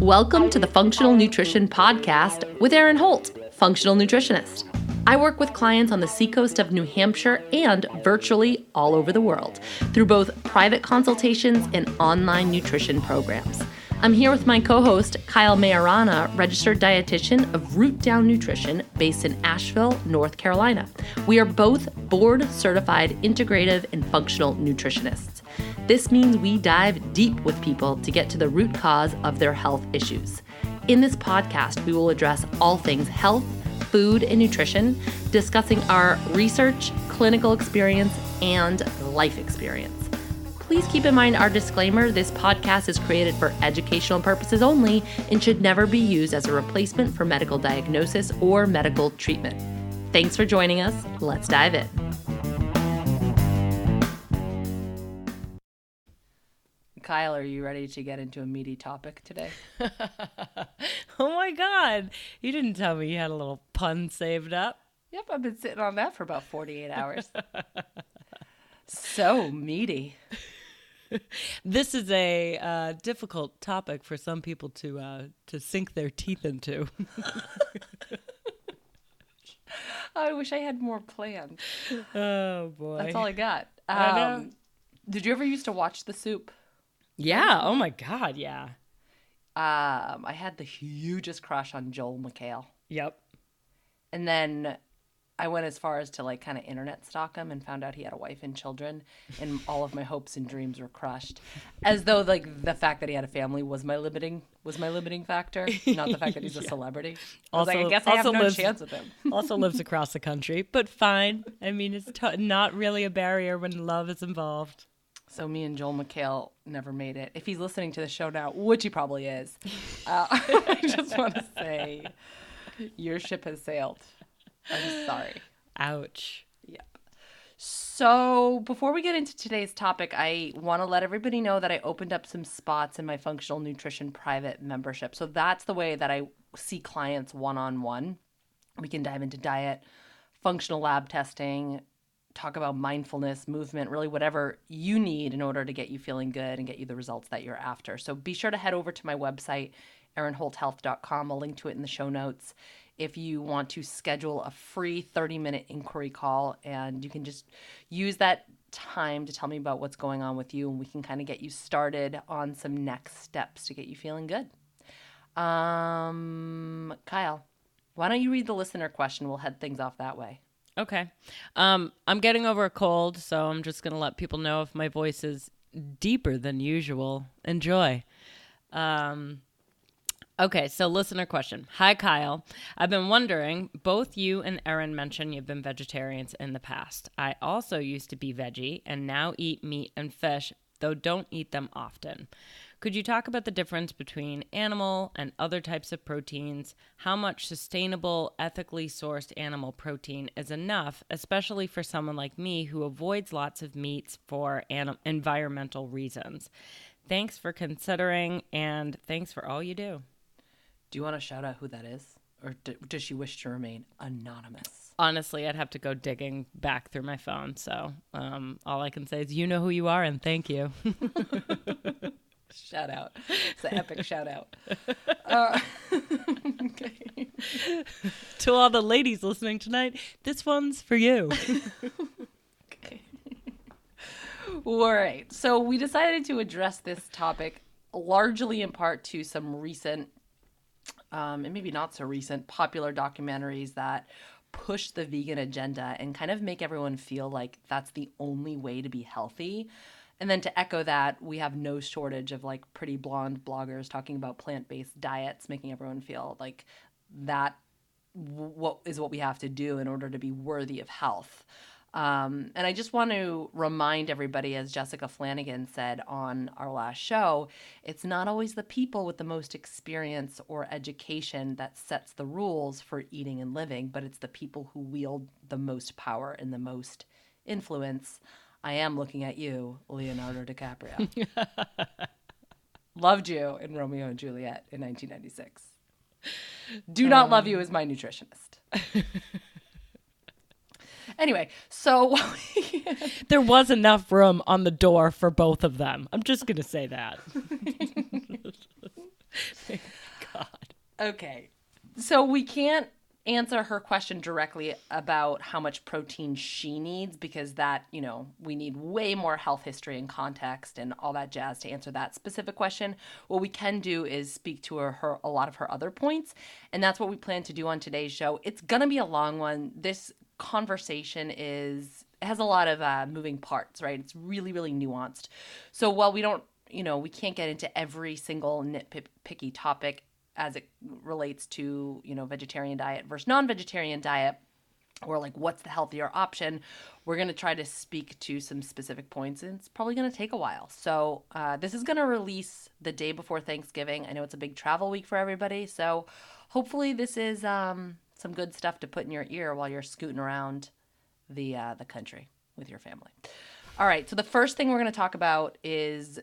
Welcome to the Functional Nutrition Podcast with Erin Holt, functional nutritionist. I work with clients on the seacoast of New Hampshire and virtually all over the world through both private consultations and online nutrition programs. I'm here with my co host, Kyle Majorana, registered dietitian of Root Down Nutrition based in Asheville, North Carolina. We are both board certified integrative and functional nutritionists. This means we dive deep with people to get to the root cause of their health issues. In this podcast, we will address all things health, food, and nutrition, discussing our research, clinical experience, and life experience. Please keep in mind our disclaimer this podcast is created for educational purposes only and should never be used as a replacement for medical diagnosis or medical treatment. Thanks for joining us. Let's dive in. Kyle, are you ready to get into a meaty topic today? oh my god. You didn't tell me you had a little pun saved up. Yep, I've been sitting on that for about 48 hours. so meaty. this is a uh, difficult topic for some people to uh, to sink their teeth into. I wish I had more planned. Oh boy, that's all I got. Um, did you ever used to watch The Soup? Yeah. Oh my god. Yeah. Um, I had the hugest crush on Joel McHale. Yep. And then I went as far as to like kind of internet stalk him and found out he had a wife and children, and all of my hopes and dreams were crushed. As though like the fact that he had a family was my limiting was my limiting factor, not the fact that he's a celebrity. I was Also- like, I guess I have no lives- chance with him. also lives across the country, but fine. I mean, it's t- not really a barrier when love is involved. So me and Joel McHale never made it. If he's listening to the show now, which he probably is, uh, I just want to say your ship has sailed. I'm sorry. Ouch. Yep. So, before we get into today's topic, I want to let everybody know that I opened up some spots in my functional nutrition private membership. So, that's the way that I see clients one on one. We can dive into diet, functional lab testing, talk about mindfulness, movement, really whatever you need in order to get you feeling good and get you the results that you're after. So, be sure to head over to my website, erinholthealth.com. I'll link to it in the show notes if you want to schedule a free 30 minute inquiry call and you can just use that time to tell me about what's going on with you and we can kind of get you started on some next steps to get you feeling good um kyle why don't you read the listener question we'll head things off that way Okay. Um, I'm getting over a cold, so I'm just going to let people know if my voice is deeper than usual. Enjoy. Um, okay, so listener question. Hi, Kyle. I've been wondering, both you and Erin mentioned you've been vegetarians in the past. I also used to be veggie and now eat meat and fish, though don't eat them often. Could you talk about the difference between animal and other types of proteins? How much sustainable, ethically sourced animal protein is enough, especially for someone like me who avoids lots of meats for anim- environmental reasons? Thanks for considering and thanks for all you do. Do you want to shout out who that is or d- does she wish to remain anonymous Honestly, I'd have to go digging back through my phone. So um, all I can say is, you know who you are, and thank you. shout out it's an epic shout out uh, okay. to all the ladies listening tonight, this one's for you. Okay. All right. So we decided to address this topic largely in part to some recent, um, and maybe not so recent, popular documentaries that push the vegan agenda and kind of make everyone feel like that's the only way to be healthy. And then to echo that, we have no shortage of like pretty blonde bloggers talking about plant based diets, making everyone feel like that what is what we have to do in order to be worthy of health. Um, and I just want to remind everybody, as Jessica Flanagan said on our last show, it's not always the people with the most experience or education that sets the rules for eating and living, but it's the people who wield the most power and the most influence. I am looking at you, Leonardo DiCaprio. Loved you in Romeo and Juliet in 1996. Do not love you as my nutritionist. Anyway, so there was enough room on the door for both of them. I'm just going to say that. God. Okay. So we can't answer her question directly about how much protein she needs because that, you know, we need way more health history and context and all that jazz to answer that specific question. What we can do is speak to her, her a lot of her other points, and that's what we plan to do on today's show. It's going to be a long one. This conversation is has a lot of uh, moving parts, right? It's really really nuanced. So while we don't you know, we can't get into every single nitpicky topic as it relates to you know vegetarian diet versus non-vegetarian diet or like what's the healthier option we're going to try to speak to some specific points and it's probably going to take a while so uh, this is going to release the day before thanksgiving i know it's a big travel week for everybody so hopefully this is um, some good stuff to put in your ear while you're scooting around the uh, the country with your family all right so the first thing we're going to talk about is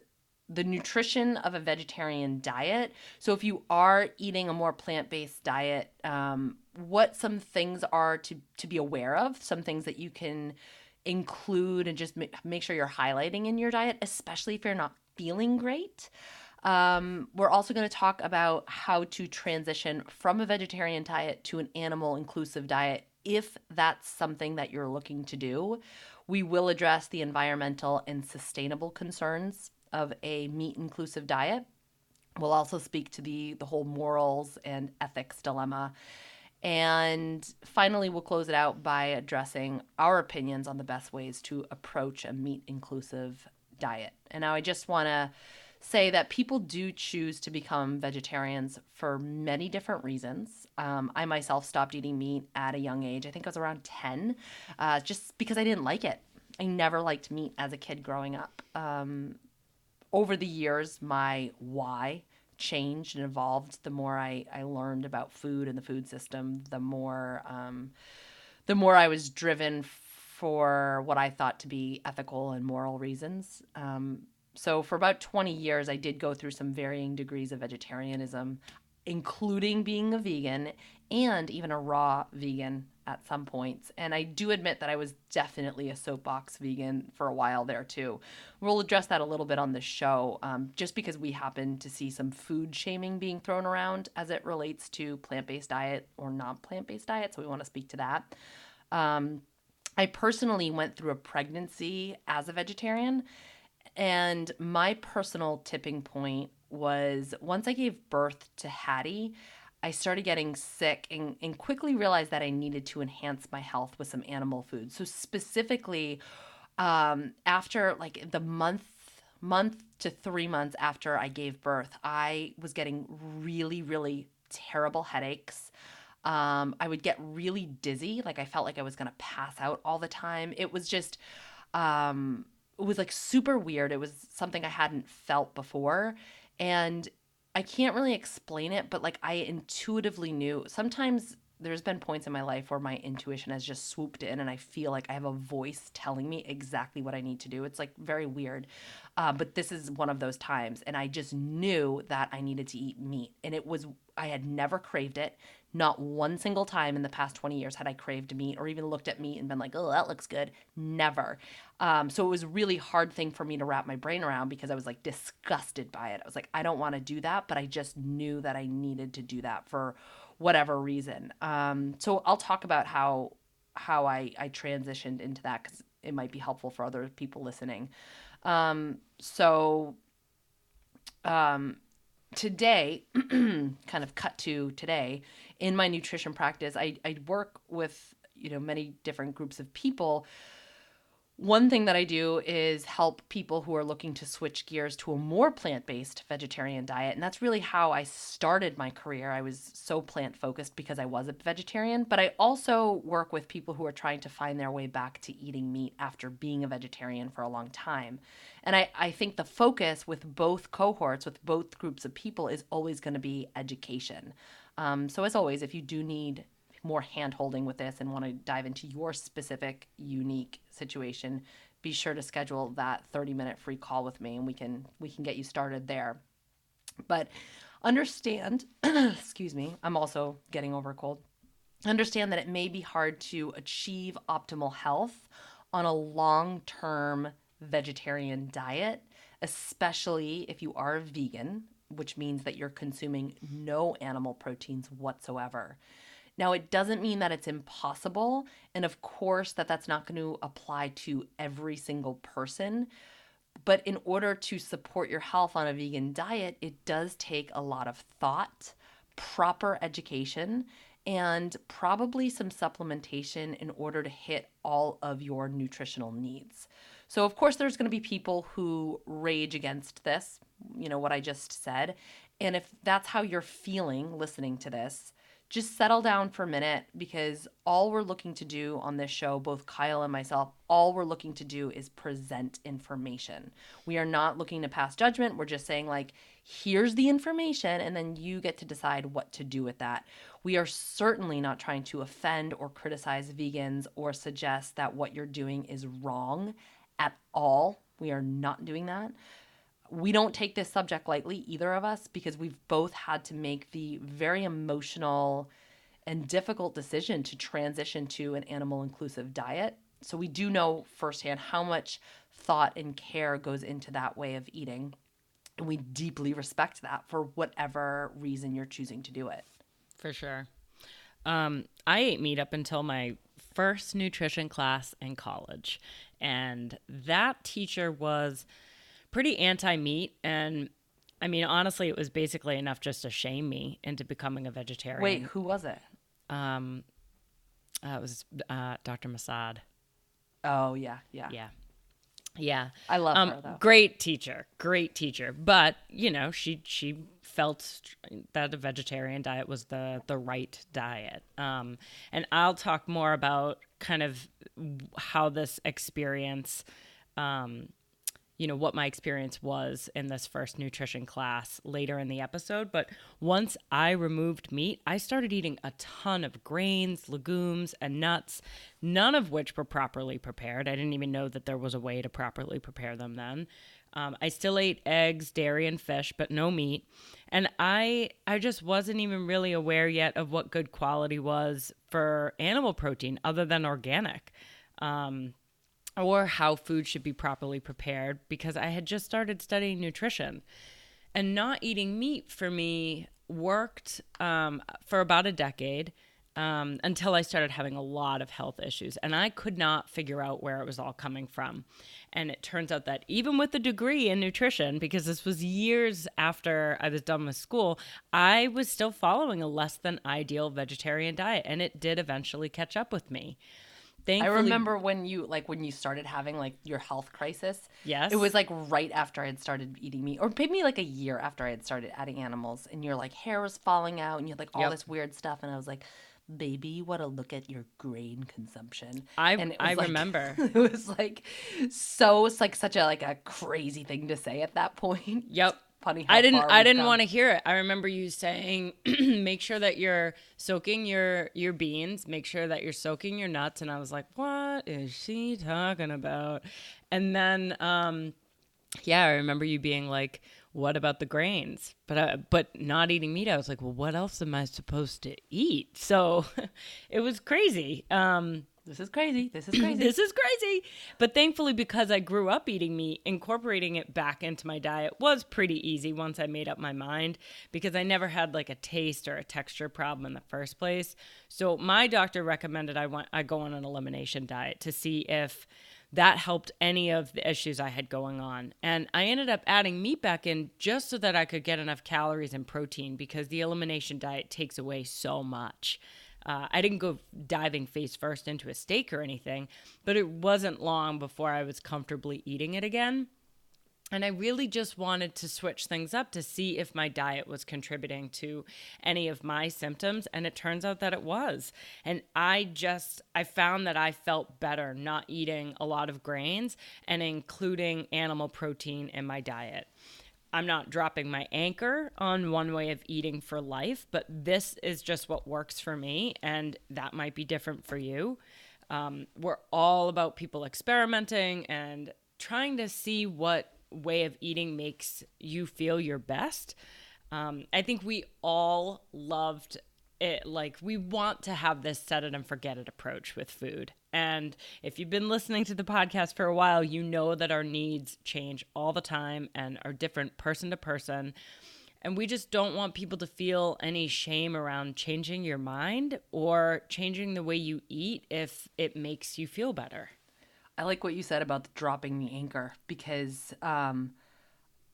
the nutrition of a vegetarian diet. So, if you are eating a more plant based diet, um, what some things are to, to be aware of, some things that you can include and just make sure you're highlighting in your diet, especially if you're not feeling great. Um, we're also going to talk about how to transition from a vegetarian diet to an animal inclusive diet if that's something that you're looking to do. We will address the environmental and sustainable concerns of a meat inclusive diet. We'll also speak to the, the whole morals and ethics dilemma. And finally, we'll close it out by addressing our opinions on the best ways to approach a meat inclusive diet. And now I just want to say that people do choose to become vegetarians for many different reasons. Um, I myself stopped eating meat at a young age. I think I was around 10, uh, just because I didn't like it. I never liked meat as a kid growing up. Um, over the years, my why changed and evolved. The more I, I learned about food and the food system, the more um, the more I was driven for what I thought to be ethical and moral reasons. Um, so for about 20 years, I did go through some varying degrees of vegetarianism, including being a vegan and even a raw vegan at some points. And I do admit that I was definitely a soapbox vegan for a while there too. We'll address that a little bit on the show, um, just because we happen to see some food shaming being thrown around as it relates to plant based diet or non plant based diet. So we want to speak to that. Um, I personally went through a pregnancy as a vegetarian. And my personal tipping point was once I gave birth to Hattie, I started getting sick and, and quickly realized that I needed to enhance my health with some animal food. So specifically, um, after like the month month to three months after I gave birth, I was getting really, really terrible headaches. Um, I would get really dizzy, like I felt like I was gonna pass out all the time. It was just, um, it was like super weird. It was something I hadn't felt before, and I can't really explain it, but like I intuitively knew. Sometimes there's been points in my life where my intuition has just swooped in and I feel like I have a voice telling me exactly what I need to do. It's like very weird. Uh, but this is one of those times. And I just knew that I needed to eat meat. And it was, I had never craved it. Not one single time in the past 20 years had I craved meat or even looked at meat and been like, oh, that looks good. Never. Um, so it was a really hard thing for me to wrap my brain around because I was like disgusted by it. I was like, I don't want to do that, but I just knew that I needed to do that for whatever reason. Um, so I'll talk about how how I, I transitioned into that because it might be helpful for other people listening. Um, so um, today, kind of cut to today, in my nutrition practice, I, I work with you know many different groups of people one thing that I do is help people who are looking to switch gears to a more plant based vegetarian diet. And that's really how I started my career. I was so plant focused because I was a vegetarian, but I also work with people who are trying to find their way back to eating meat after being a vegetarian for a long time. And I, I think the focus with both cohorts, with both groups of people, is always going to be education. Um, so, as always, if you do need more hand holding with this and want to dive into your specific unique situation be sure to schedule that 30 minute free call with me and we can we can get you started there but understand excuse me i'm also getting over a cold understand that it may be hard to achieve optimal health on a long term vegetarian diet, especially if you are vegan, which means that you're consuming no animal proteins whatsoever. Now, it doesn't mean that it's impossible. And of course, that that's not going to apply to every single person. But in order to support your health on a vegan diet, it does take a lot of thought, proper education, and probably some supplementation in order to hit all of your nutritional needs. So, of course, there's going to be people who rage against this, you know, what I just said. And if that's how you're feeling listening to this, just settle down for a minute because all we're looking to do on this show, both Kyle and myself, all we're looking to do is present information. We are not looking to pass judgment. We're just saying, like, here's the information, and then you get to decide what to do with that. We are certainly not trying to offend or criticize vegans or suggest that what you're doing is wrong at all. We are not doing that we don't take this subject lightly, either of us, because we've both had to make the very emotional and difficult decision to transition to an animal inclusive diet. So we do know firsthand how much thought and care goes into that way of eating. And we deeply respect that for whatever reason you're choosing to do it. For sure. Um, I ate meat up until my first nutrition class in college. And that teacher was pretty anti meat. And I mean, honestly, it was basically enough just to shame me into becoming a vegetarian. Wait, who was it? Um, uh, it was uh, Dr. Masad. Oh, yeah, yeah. Yeah. Yeah. I love um, her though. Great teacher, great teacher. But, you know, she she felt that a vegetarian diet was the the right diet. Um, and I'll talk more about kind of how this experience um, you know what my experience was in this first nutrition class later in the episode but once i removed meat i started eating a ton of grains legumes and nuts none of which were properly prepared. I didn't even know that there was a way to properly prepare them then. Um, i still ate eggs dairy and fish but no meat. And i i just wasn't even really aware yet of what good quality was for animal protein other than organic. Um, or how food should be properly prepared because I had just started studying nutrition. And not eating meat for me worked um, for about a decade um, until I started having a lot of health issues. And I could not figure out where it was all coming from. And it turns out that even with a degree in nutrition, because this was years after I was done with school, I was still following a less than ideal vegetarian diet. And it did eventually catch up with me. Thankfully, I remember when you like when you started having like your health crisis. Yes. It was like right after I had started eating meat, or maybe like a year after I had started adding animals, and your like hair was falling out, and you had like all yep. this weird stuff, and I was like, baby, you want to look at your grain consumption. I and I like, remember it was like so it's like such a like a crazy thing to say at that point. Yep funny. I didn't. I didn't want to hear it. I remember you saying, "Make sure that you're soaking your your beans. Make sure that you're soaking your nuts." And I was like, "What is she talking about?" And then, um, yeah, I remember you being like, "What about the grains?" But uh, but not eating meat. I was like, "Well, what else am I supposed to eat?" So it was crazy. Um, this is crazy. This is crazy. this is crazy. But thankfully, because I grew up eating meat, incorporating it back into my diet was pretty easy once I made up my mind because I never had like a taste or a texture problem in the first place. So my doctor recommended I want I go on an elimination diet to see if that helped any of the issues I had going on. And I ended up adding meat back in just so that I could get enough calories and protein because the elimination diet takes away so much. Uh, I didn't go diving face first into a steak or anything, but it wasn't long before I was comfortably eating it again. And I really just wanted to switch things up to see if my diet was contributing to any of my symptoms. And it turns out that it was. And I just, I found that I felt better not eating a lot of grains and including animal protein in my diet. I'm not dropping my anchor on one way of eating for life, but this is just what works for me, and that might be different for you. Um, we're all about people experimenting and trying to see what way of eating makes you feel your best. Um, I think we all loved it like we want to have this set it and forget it approach with food. And if you've been listening to the podcast for a while, you know that our needs change all the time and are different person to person. And we just don't want people to feel any shame around changing your mind or changing the way you eat if it makes you feel better. I like what you said about dropping the anchor because um,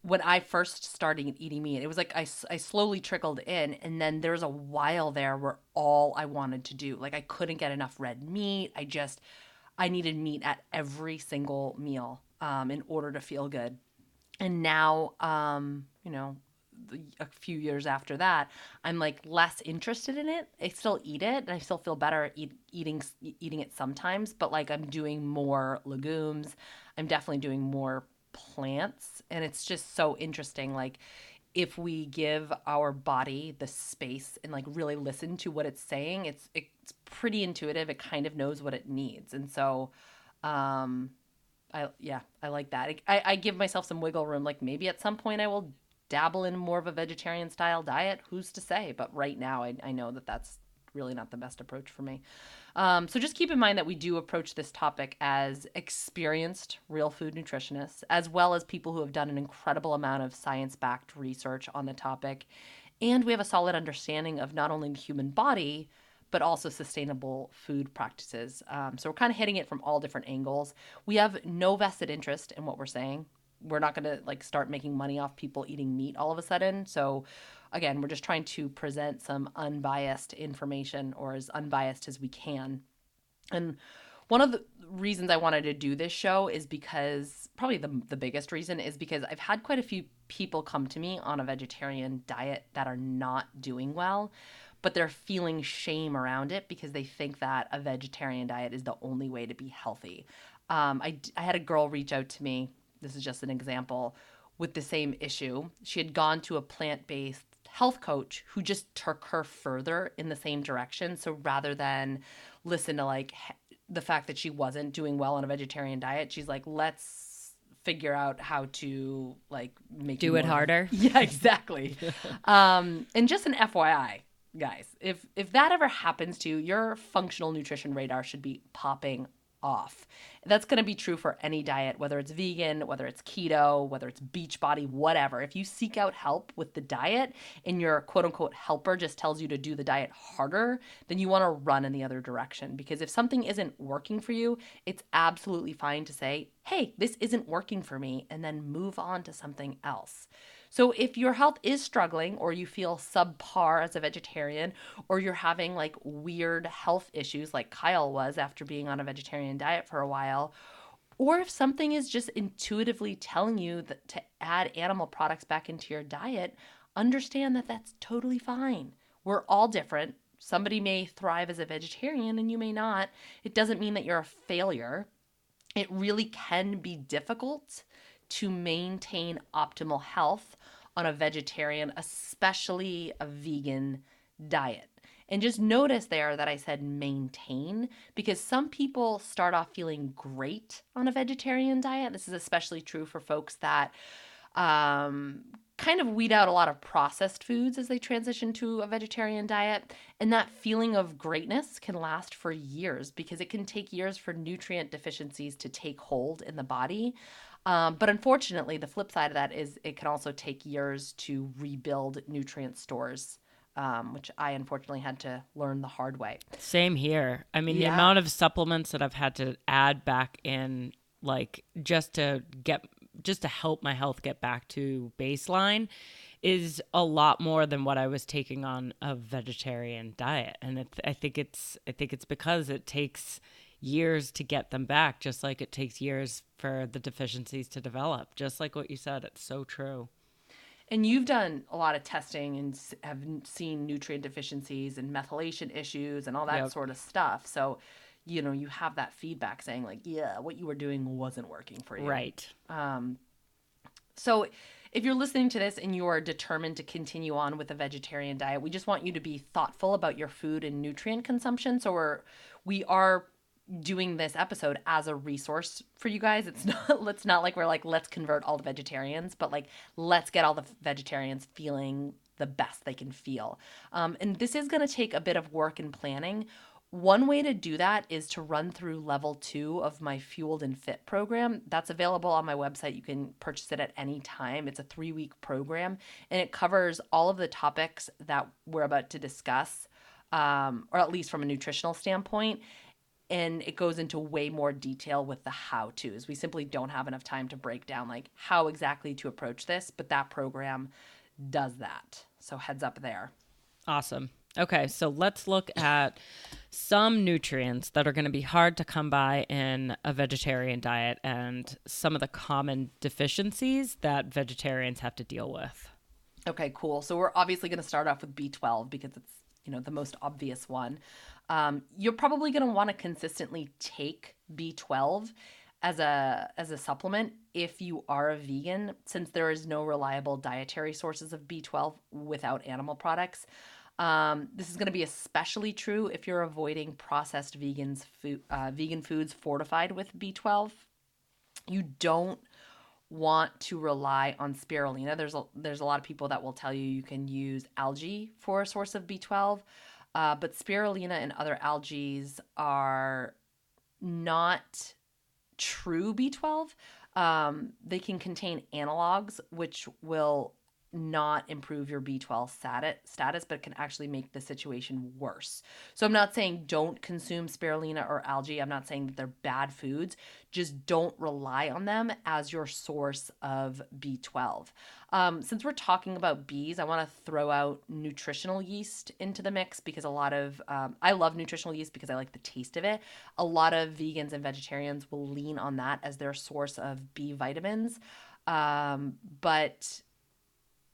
when I first started eating meat, it was like I, I slowly trickled in. And then there's a while there where all I wanted to do, like I couldn't get enough red meat. I just, I needed meat at every single meal um, in order to feel good. And now, um, you know, a few years after that, I'm like less interested in it. I still eat it, and I still feel better eat, eating eating it sometimes. But like I'm doing more legumes. I'm definitely doing more plants and it's just so interesting like if we give our body the space and like really listen to what it's saying it's it's pretty intuitive. It kind of knows what it needs. And so um i yeah i like that. I, I give myself some wiggle room. Like maybe at some point i will dabble in more of a vegetarian style diet. Who's to say? But right now i, I know that that's really not the best approach for me um, so just keep in mind that we do approach this topic as experienced real food nutritionists, as well as people who have done an incredible amount of science backed research on the topic. And we have a solid understanding of not only the human body, but also sustainable food practices. Um, so we're kind of hitting it from all different angles. We have no vested interest in what we're saying. We're not going to like start making money off people eating meat all of a sudden. So again, we're just trying to present some unbiased information or as unbiased as we can. And one of the reasons I wanted to do this show is because probably the, the biggest reason is because I've had quite a few people come to me on a vegetarian diet that are not doing well, but they're feeling shame around it because they think that a vegetarian diet is the only way to be healthy. Um, I, I had a girl reach out to me, this is just an example, with the same issue. She had gone to a plant based health coach who just took her further in the same direction. So rather than listen to like the fact that she wasn't doing well on a vegetarian diet, she's like, let's figure out how to like make do it harder. Yeah, exactly. um, and just an FYI, guys, if if that ever happens to you, your functional nutrition radar should be popping off. That's going to be true for any diet, whether it's vegan, whether it's keto, whether it's Beachbody, whatever. If you seek out help with the diet and your quote unquote helper just tells you to do the diet harder, then you want to run in the other direction. Because if something isn't working for you, it's absolutely fine to say, hey, this isn't working for me, and then move on to something else. So if your health is struggling or you feel subpar as a vegetarian or you're having like weird health issues like Kyle was after being on a vegetarian diet for a while, or if something is just intuitively telling you that to add animal products back into your diet, understand that that's totally fine. We're all different. Somebody may thrive as a vegetarian and you may not. It doesn't mean that you're a failure. It really can be difficult to maintain optimal health on a vegetarian, especially a vegan diet. And just notice there that I said maintain because some people start off feeling great on a vegetarian diet. This is especially true for folks that um, kind of weed out a lot of processed foods as they transition to a vegetarian diet. And that feeling of greatness can last for years because it can take years for nutrient deficiencies to take hold in the body. Um, but unfortunately, the flip side of that is it can also take years to rebuild nutrient stores. Um, which I unfortunately had to learn the hard way. Same here. I mean, yeah. the amount of supplements that I've had to add back in, like just to get, just to help my health get back to baseline, is a lot more than what I was taking on a vegetarian diet. And it, I think it's, I think it's because it takes years to get them back, just like it takes years for the deficiencies to develop. Just like what you said, it's so true. And you've done a lot of testing and have seen nutrient deficiencies and methylation issues and all that yep. sort of stuff. So, you know, you have that feedback saying like, yeah, what you were doing wasn't working for you. Right. Um, so if you're listening to this and you are determined to continue on with a vegetarian diet, we just want you to be thoughtful about your food and nutrient consumption. So we're we are doing this episode as a resource for you guys. It's not it's not like we're like let's convert all the vegetarians, but like let's get all the vegetarians feeling the best they can feel. Um, and this is going to take a bit of work and planning. One way to do that is to run through level two of my Fueled and Fit program. That's available on my website. You can purchase it at any time. It's a three week program and it covers all of the topics that we're about to discuss, um, or at least from a nutritional standpoint. And it goes into way more detail with the how to's. We simply don't have enough time to break down like how exactly to approach this, but that program does that. So heads up there. Awesome. Okay, so let's look at some nutrients that are going to be hard to come by in a vegetarian diet and some of the common deficiencies that vegetarians have to deal with. Okay, cool. So we're obviously going to start off with B12 because it's, you know, the most obvious one. Um, you're probably going to want to consistently take B12 as a as a supplement if you are a vegan since there is no reliable dietary sources of B12 without animal products. Um, this is going to be especially true if you're avoiding processed vegans uh, vegan foods fortified with B12. You don't want to rely on spirulina. There's a, there's a lot of people that will tell you you can use algae for a source of B12, uh, but spirulina and other algae are not true B12. Um, they can contain analogs, which will not improve your B12 status, but can actually make the situation worse. So I'm not saying don't consume spirulina or algae. I'm not saying that they're bad foods. Just don't rely on them as your source of B12. Um, since we're talking about bees, I want to throw out nutritional yeast into the mix because a lot of, um, I love nutritional yeast because I like the taste of it. A lot of vegans and vegetarians will lean on that as their source of B vitamins. Um, but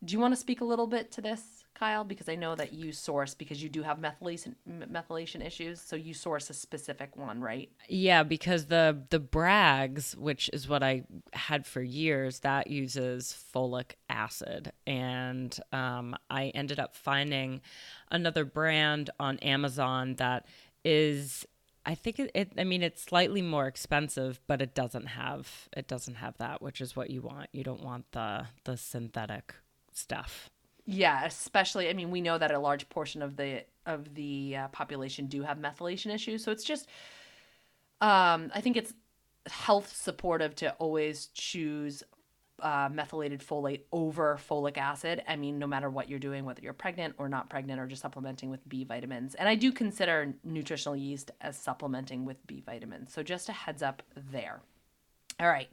do you want to speak a little bit to this, Kyle? Because I know that you source because you do have methylation methylation issues, so you source a specific one, right? Yeah, because the the Bragg's, which is what I had for years, that uses folic acid, and um, I ended up finding another brand on Amazon that is I think it, it, I mean it's slightly more expensive, but it doesn't have it doesn't have that, which is what you want. You don't want the the synthetic stuff. Yeah, especially I mean we know that a large portion of the of the uh, population do have methylation issues, so it's just um I think it's health supportive to always choose uh, methylated folate over folic acid. I mean, no matter what you're doing, whether you're pregnant or not pregnant, or just supplementing with B vitamins. And I do consider nutritional yeast as supplementing with B vitamins. So just a heads up there. All right.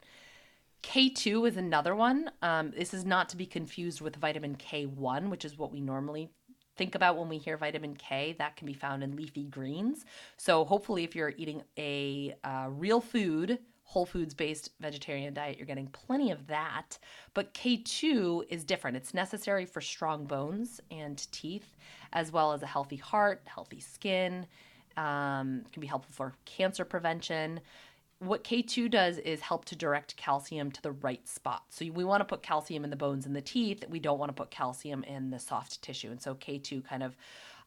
K2 is another one. Um, this is not to be confused with vitamin K1, which is what we normally think about when we hear vitamin K. That can be found in leafy greens. So, hopefully, if you're eating a uh, real food, whole foods based vegetarian diet, you're getting plenty of that. But K2 is different. It's necessary for strong bones and teeth, as well as a healthy heart, healthy skin. Um, can be helpful for cancer prevention what K2 does is help to direct calcium to the right spot. So we want to put calcium in the bones and the teeth. We don't want to put calcium in the soft tissue. And so K2 kind of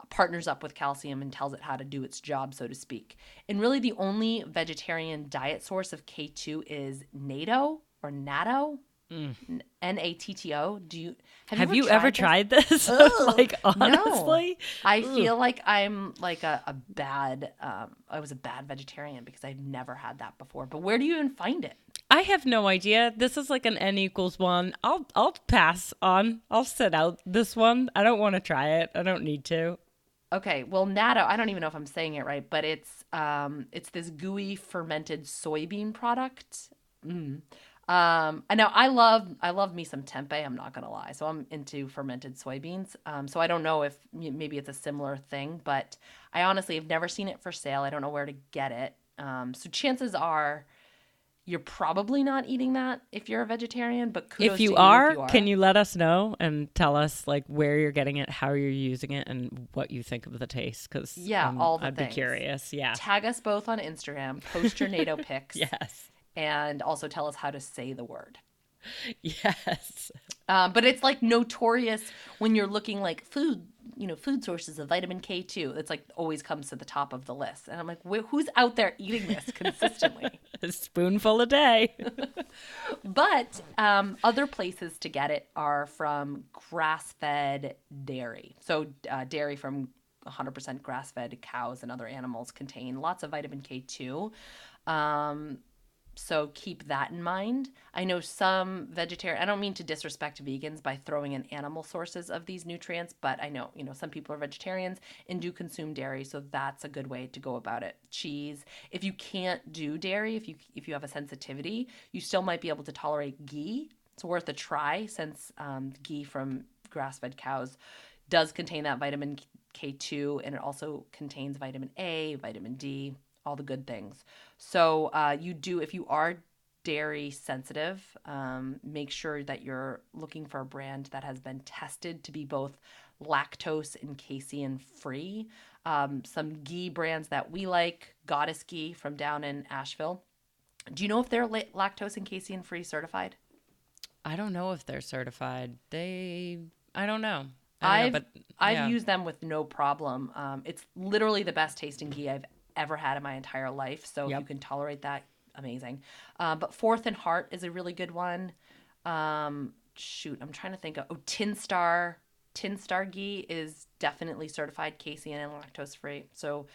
partners up with calcium and tells it how to do its job, so to speak. And really, the only vegetarian diet source of K2 is natto or natto. Mm. N A T T O. Do you have, have you, ever, tried, ever this? tried this? like honestly, no. I Ugh. feel like I'm like a, a bad. Um, I was a bad vegetarian because I've never had that before. But where do you even find it? I have no idea. This is like an N equals one. I'll I'll pass on. I'll sit out this one. I don't want to try it. I don't need to. Okay, well, natto. I don't even know if I'm saying it right, but it's um, it's this gooey fermented soybean product. Mm. Um, and now I love I love me some tempeh. I'm not gonna lie. So I'm into fermented soybeans. Um, so I don't know if maybe it's a similar thing, but I honestly have never seen it for sale. I don't know where to get it. Um, so chances are you're probably not eating that if you're a vegetarian. But if you, are, if you are, can you let us know and tell us like where you're getting it, how you're using it, and what you think of the taste? Because yeah, all the I'd things. be curious. Yeah, tag us both on Instagram. Post your natto pics. yes and also tell us how to say the word. Yes. Um, but it's like notorious when you're looking like food, you know, food sources of vitamin K2. It's like always comes to the top of the list. And I'm like, who's out there eating this consistently? a spoonful a day. but um, other places to get it are from grass fed dairy. So, uh, dairy from 100% grass fed cows and other animals contain lots of vitamin K2. Um, so keep that in mind. I know some vegetarian I don't mean to disrespect vegans by throwing in animal sources of these nutrients, but I know, you know, some people are vegetarians and do consume dairy, so that's a good way to go about it. Cheese. If you can't do dairy, if you if you have a sensitivity, you still might be able to tolerate ghee. It's worth a try since um, ghee from grass-fed cows does contain that vitamin K2 and it also contains vitamin A, vitamin D, all the good things. So uh, you do if you are dairy sensitive, um, make sure that you're looking for a brand that has been tested to be both lactose and casein free. Um, some ghee brands that we like, Goddess Ghee from down in Asheville. Do you know if they're lactose and casein free certified? I don't know if they're certified. They, I don't know. I have I've yeah. used them with no problem. Um, it's literally the best tasting ghee I've ever had in my entire life. So yep. if you can tolerate that, amazing. Uh, but Fourth and Heart is a really good one. Um, shoot, I'm trying to think of oh Tin Star. Tin Star ghee is definitely certified casein and lactose free. So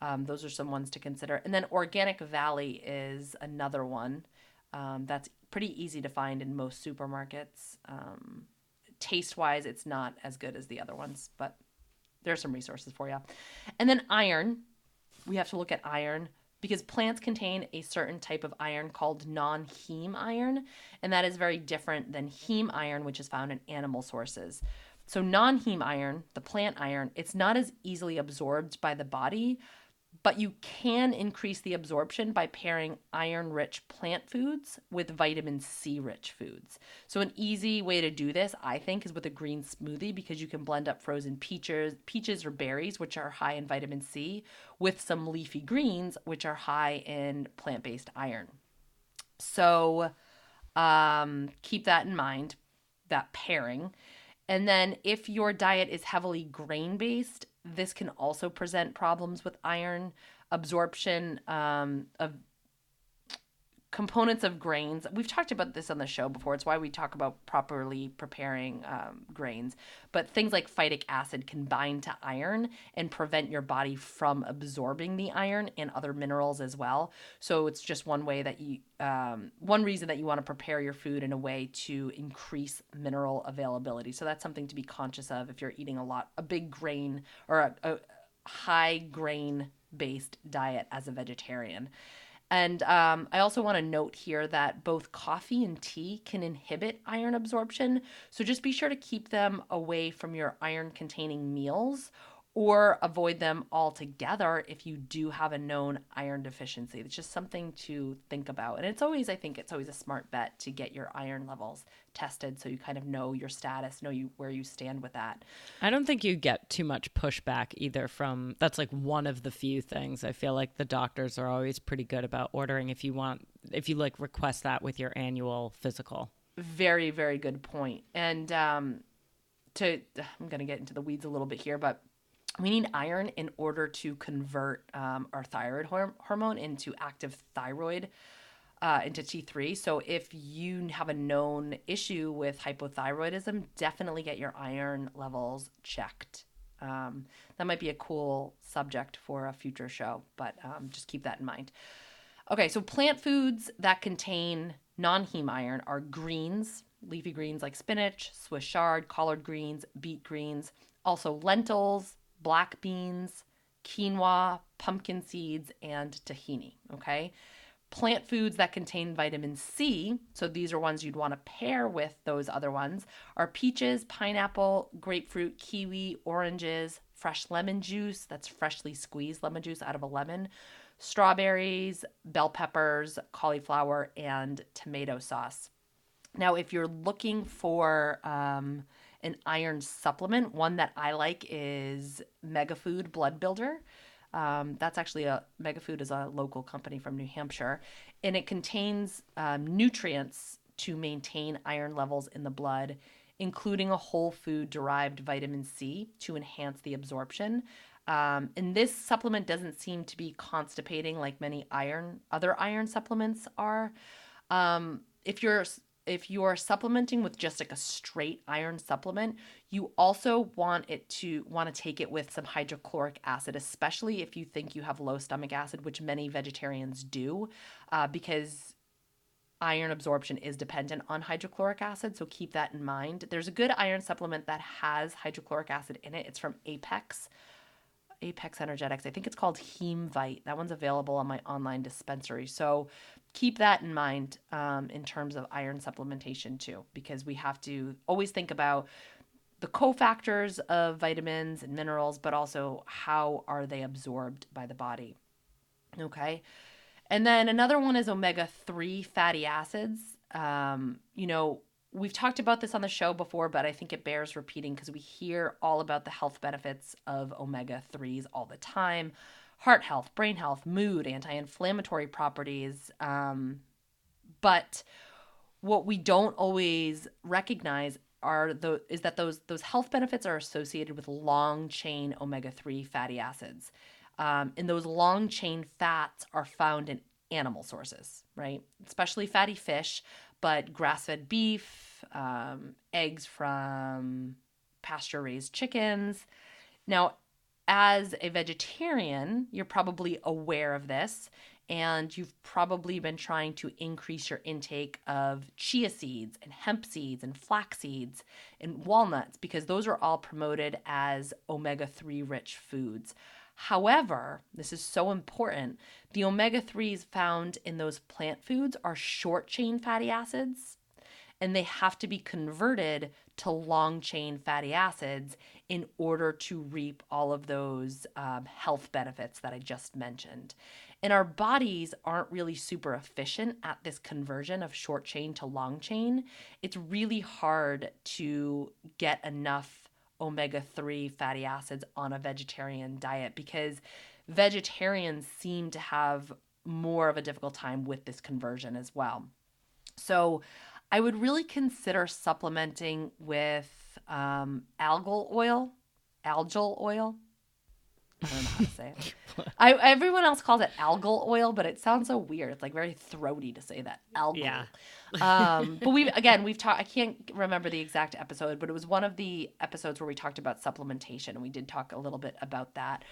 um, those are some ones to consider. And then Organic Valley is another one um, that's pretty easy to find in most supermarkets. Um, taste wise, it's not as good as the other ones, but there's some resources for you. And then iron we have to look at iron because plants contain a certain type of iron called non heme iron, and that is very different than heme iron, which is found in animal sources. So, non heme iron, the plant iron, it's not as easily absorbed by the body, but you can increase the absorption by pairing iron rich plant foods with vitamin C rich foods. So, an easy way to do this, I think, is with a green smoothie because you can blend up frozen peaches, peaches or berries, which are high in vitamin C, with some leafy greens, which are high in plant based iron. So, um, keep that in mind, that pairing. And then, if your diet is heavily grain based, this can also present problems with iron absorption um, of components of grains. We've talked about this on the show before. It's why we talk about properly preparing um, grains. But things like phytic acid can bind to iron and prevent your body from absorbing the iron and other minerals as well. So it's just one way that you, um, one reason that you want to prepare your food in a way to increase mineral availability. So that's something to be conscious of if you're eating a lot, a big grain or a, a high grain based diet as a vegetarian. And um, I also want to note here that both coffee and tea can inhibit iron absorption. So just be sure to keep them away from your iron containing meals or avoid them altogether if you do have a known iron deficiency. It's just something to think about. And it's always, I think, it's always a smart bet to get your iron levels tested so you kind of know your status, know you where you stand with that. I don't think you get too much pushback either from that's like one of the few things. I feel like the doctors are always pretty good about ordering if you want if you like request that with your annual physical. Very, very good point. And um to I'm going to get into the weeds a little bit here, but we need iron in order to convert um, our thyroid hormone into active thyroid uh, into T3. So if you have a known issue with hypothyroidism, definitely get your iron levels checked. Um, that might be a cool subject for a future show, but um, just keep that in mind. Okay, so plant foods that contain non heme iron are greens, leafy greens like spinach, Swiss chard, collard greens, beet greens, also lentils, black beans, quinoa, pumpkin seeds, and tahini. Okay. Plant foods that contain vitamin C, so these are ones you'd want to pair with those other ones, are peaches, pineapple, grapefruit, kiwi, oranges, fresh lemon juice, that's freshly squeezed lemon juice out of a lemon, strawberries, bell peppers, cauliflower, and tomato sauce. Now, if you're looking for um, an iron supplement. One that I like is Megafood Blood Builder. Um, that's actually a Megafood is a local company from New Hampshire, and it contains um, nutrients to maintain iron levels in the blood. including a whole food derived vitamin C to enhance the absorption. Um, and this supplement doesn't seem to be constipating like many iron other iron supplements are. Um, if you're if you're supplementing with just like a straight iron supplement, you also want it to want to take it with some hydrochloric acid, especially if you think you have low stomach acid, which many vegetarians do, uh, because iron absorption is dependent on hydrochloric acid. So keep that in mind. There's a good iron supplement that has hydrochloric acid in it. It's from Apex. Apex Energetics. I think it's called Hemevite. That one's available on my online dispensary. So keep that in mind um, in terms of iron supplementation too, because we have to always think about the cofactors of vitamins and minerals, but also how are they absorbed by the body. Okay. And then another one is omega 3 fatty acids. Um, you know, we've talked about this on the show before, but I think it bears repeating because we hear all about the health benefits of omega 3s all the time heart health, brain health, mood, anti inflammatory properties. Um, but what we don't always recognize are the is that those those health benefits are associated with long chain omega 3 fatty acids. Um, and those long chain fats are found in animal sources, right? Especially fatty fish, but grass fed beef, um, eggs from pasture raised chickens. Now, as a vegetarian, you're probably aware of this, and you've probably been trying to increase your intake of chia seeds and hemp seeds and flax seeds and walnuts because those are all promoted as omega 3 rich foods. However, this is so important. The omega 3s found in those plant foods are short chain fatty acids, and they have to be converted to long chain fatty acids in order to reap all of those um, health benefits that I just mentioned. And our bodies aren't really super efficient at this conversion of short chain to long chain. It's really hard to get enough omega 3 fatty acids on a vegetarian diet because vegetarians seem to have more of a difficult time with this conversion as well. So I would really consider supplementing with um, algal oil, algal oil. I don't know how to say it. I, everyone else calls it algal oil, but it sounds so weird. It's like very throaty to say that algal. Yeah. Um, but we again we've talked. I can't remember the exact episode, but it was one of the episodes where we talked about supplementation, and we did talk a little bit about that.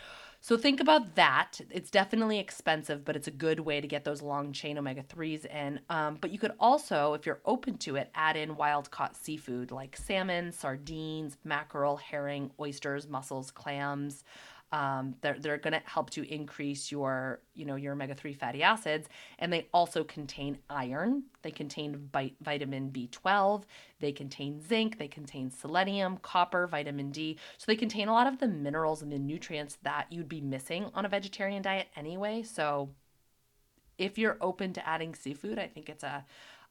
So think about that. It's definitely expensive, but it's a good way to get those long chain omega 3s in. Um, but you could also, if you're open to it, add in wild caught seafood like salmon, sardines, mackerel, herring, oysters, mussels, clams. Um, they're they're going to help to increase your you know your omega three fatty acids, and they also contain iron. They contain vitamin B twelve. They contain zinc. They contain selenium, copper, vitamin D. So they contain a lot of the minerals and the nutrients that you'd be missing on a vegetarian diet anyway. So if you're open to adding seafood, I think it's a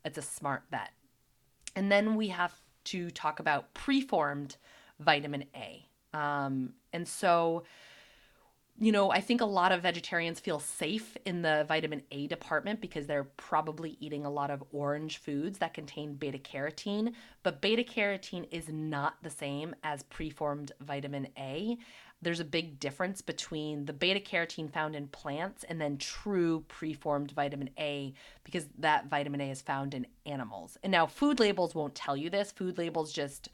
it's a smart bet. And then we have to talk about preformed vitamin A. Um, and so you know, I think a lot of vegetarians feel safe in the vitamin A department because they're probably eating a lot of orange foods that contain beta carotene. But beta carotene is not the same as preformed vitamin A. There's a big difference between the beta carotene found in plants and then true preformed vitamin A because that vitamin A is found in animals. And now, food labels won't tell you this. Food labels just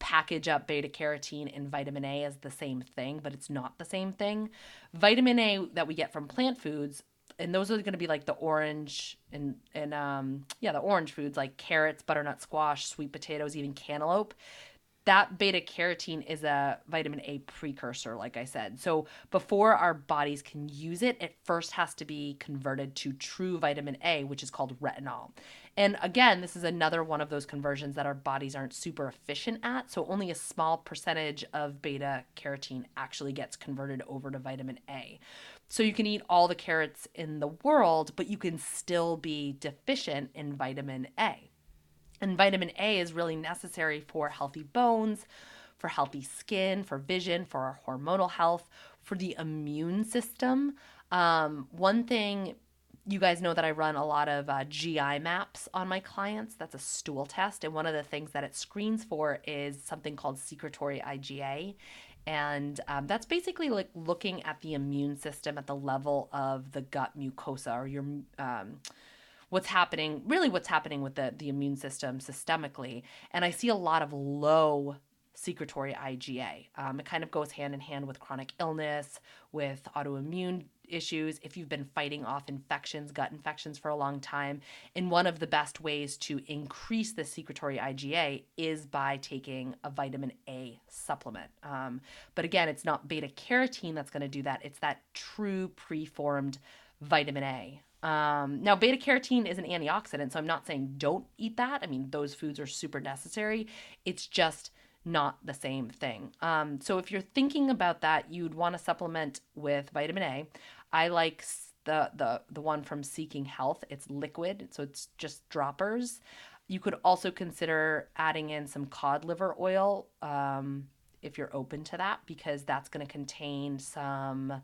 package up beta carotene and vitamin A as the same thing, but it's not the same thing. Vitamin A that we get from plant foods, and those are going to be like the orange and and um yeah, the orange foods like carrots, butternut squash, sweet potatoes, even cantaloupe that beta carotene is a vitamin A precursor, like I said. So before our bodies can use it, it first has to be converted to true vitamin A, which is called retinol. And again, this is another one of those conversions that our bodies aren't super efficient at. So only a small percentage of beta carotene actually gets converted over to vitamin A. So you can eat all the carrots in the world, but you can still be deficient in vitamin A. And vitamin A is really necessary for healthy bones, for healthy skin, for vision, for our hormonal health, for the immune system. Um, one thing you guys know that I run a lot of uh, GI maps on my clients. That's a stool test. And one of the things that it screens for is something called secretory IgA. And um, that's basically like looking at the immune system at the level of the gut mucosa or your. Um, what's happening really what's happening with the, the immune system systemically and i see a lot of low secretory IgA. Um, it kind of goes hand in hand with chronic illness, with autoimmune issues, if you've been fighting off infections, gut infections for a long time. And one of the best ways to increase the secretory IgA is by taking a vitamin A supplement. Um, but again, it's not beta carotene that's going to do that, it's that true preformed vitamin A. Um, now, beta carotene is an antioxidant, so I'm not saying don't eat that. I mean, those foods are super necessary. It's just not the same thing. Um, so if you're thinking about that, you'd want to supplement with vitamin A. I like the the the one from Seeking Health. It's liquid, so it's just droppers. You could also consider adding in some cod liver oil um, if you're open to that, because that's going to contain some